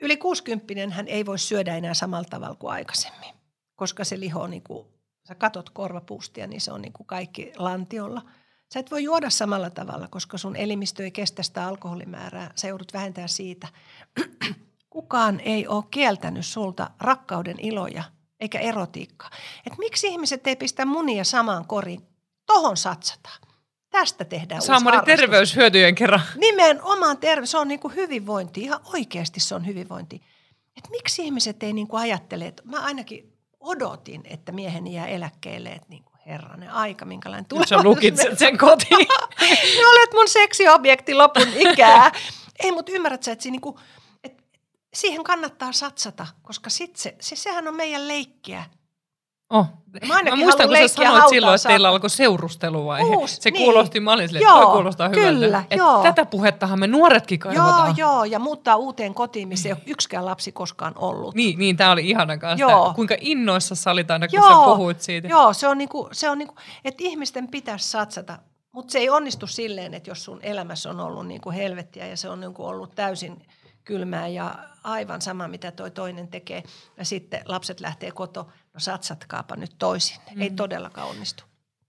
yli 60 hän ei voi syödä enää samalla tavalla kuin aikaisemmin, koska se liho, niin kuin, sä katot korvapuustia, niin se on niin kuin kaikki lantiolla. Sä et voi juoda samalla tavalla, koska sun elimistö ei kestä sitä alkoholimäärää. Sä joudut vähentämään siitä. Kukaan ei ole kieltänyt sulta rakkauden iloja eikä erotiikkaa. Et miksi ihmiset ei pistä munia samaan koriin? Tohon satsataan. Tästä tehdään uusi Saamari terveyshyötyjen kerran. Nimenomaan terveys, se on niin kuin hyvinvointi, ihan oikeasti se on hyvinvointi. Et miksi ihmiset ei niin kuin ajattele, että mä ainakin odotin, että mieheni jää eläkkeelle, että niin kuin herranen aika, minkälainen tulevaisuus. sä lukitset sen kotiin. Ne olet mun seksiobjekti lopun ikää. ei, mutta ymmärrät sä, että, siinä niinku, että siihen kannattaa satsata, koska sit se, se, sehän on meidän leikkiä. Oh. Mä Mä muistan, kun sä sanoit silloin, että teillä alkoi seurusteluvaihe. Uusi, se niin. kuulosti, mä olin silleen, Joo, että toi kuulostaa hyvältä. kyllä, Että joo. Tätä puhettahan me nuoretkin Joo, kaivataan. joo, ja muuttaa uuteen kotiin, missä ei ole yksikään lapsi koskaan ollut. Niin, niin tämä oli ihana kanssa. Joo. Tää, kuinka innoissa sä olit aina, kun sä puhuit siitä. Joo, se on, niinku, se on niinku, että ihmisten pitäisi satsata, mutta se ei onnistu silleen, että jos sun elämässä on ollut niinku helvettiä ja se on niinku ollut täysin kylmää ja aivan sama, mitä toi toinen tekee, ja sitten lapset lähtee koto, no satsatkaapa nyt toisin. Mm. Ei todellakaan onnistu.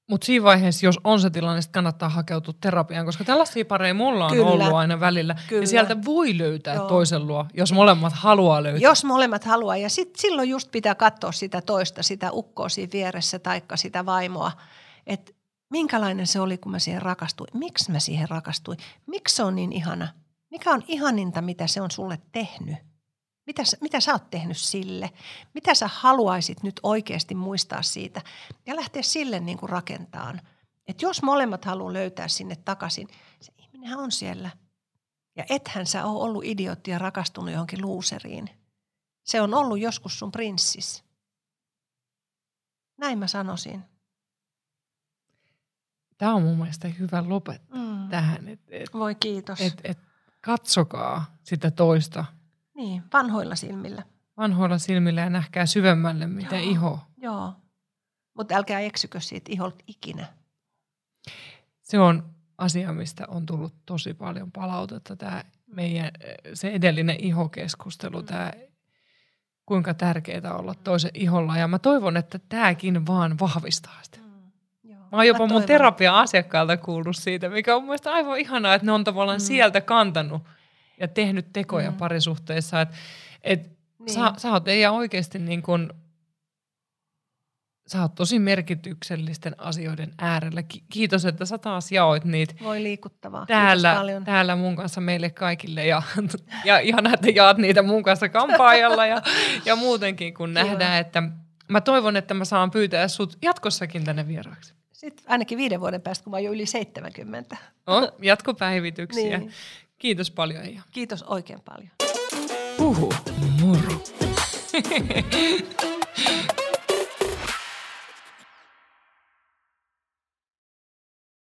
Mutta siinä vaiheessa, jos on se tilanne, sitten kannattaa hakeutua terapiaan, koska tällaisia pareja mulla on Kyllä. ollut aina välillä. Kyllä. Ja sieltä voi löytää Joo. toisen luo, jos molemmat haluaa löytää. Jos molemmat haluaa, ja sit, silloin just pitää katsoa sitä toista, sitä ukkoa siinä vieressä, taikka sitä vaimoa, että minkälainen se oli, kun mä siihen rakastuin. Miksi mä siihen rakastuin? Miksi se on niin ihana? Mikä on ihaninta, mitä se on sulle tehnyt? Mitä, mitä sä oot tehnyt sille? Mitä sä haluaisit nyt oikeasti muistaa siitä? Ja lähteä sille niin kuin rakentamaan. Että jos molemmat haluaa löytää sinne takaisin, se ihminenhän on siellä. Ja ethän sä ole ollut idiootti ja rakastunut johonkin luuseriin. Se on ollut joskus sun prinssis. Näin mä sanoisin. Tämä on mun mielestä hyvä lopettaa mm. tähän. Et, et, Voi kiitos. et, et, katsokaa sitä toista niin, vanhoilla silmillä. vanhoilla silmillä ja nähkää syvemmälle, mitä Joo. iho. Joo. Mutta älkää eksykö siitä iholta ikinä. Se on asia, mistä on tullut tosi paljon palautetta. Tämä meidän, se edellinen ihokeskustelu, tämä kuinka tärkeää olla toisen iholla. Ja mä toivon, että tämäkin vaan vahvistaa sitä. Joo. Mä oon jopa mun toivon. terapia-asiakkaalta kuullut siitä, mikä on mun mielestä aivan ihanaa, että ne on tavallaan mm. sieltä kantanut ja tehnyt tekoja mm. parisuhteessa. Että et Niin. sä, sä oot Eija oikeasti niin kuin, sä oot tosi merkityksellisten asioiden äärellä. Ki- Kiitos, että sä taas jaoit niitä Voi liikuttavaa. täällä, täällä mun kanssa meille kaikille. Ja, ja ihanaa, että jaat niitä mun kanssa kampaajalla ja, ja muutenkin, kun nähdään, että mä toivon, että mä saan pyytää sut jatkossakin tänne vieraaksi. Sitten ainakin viiden vuoden päästä, kun mä oon jo yli 70. On jatkopäivityksiä. Niin. Kiitos paljon Eija. Kiitos oikein paljon. Puhu moro.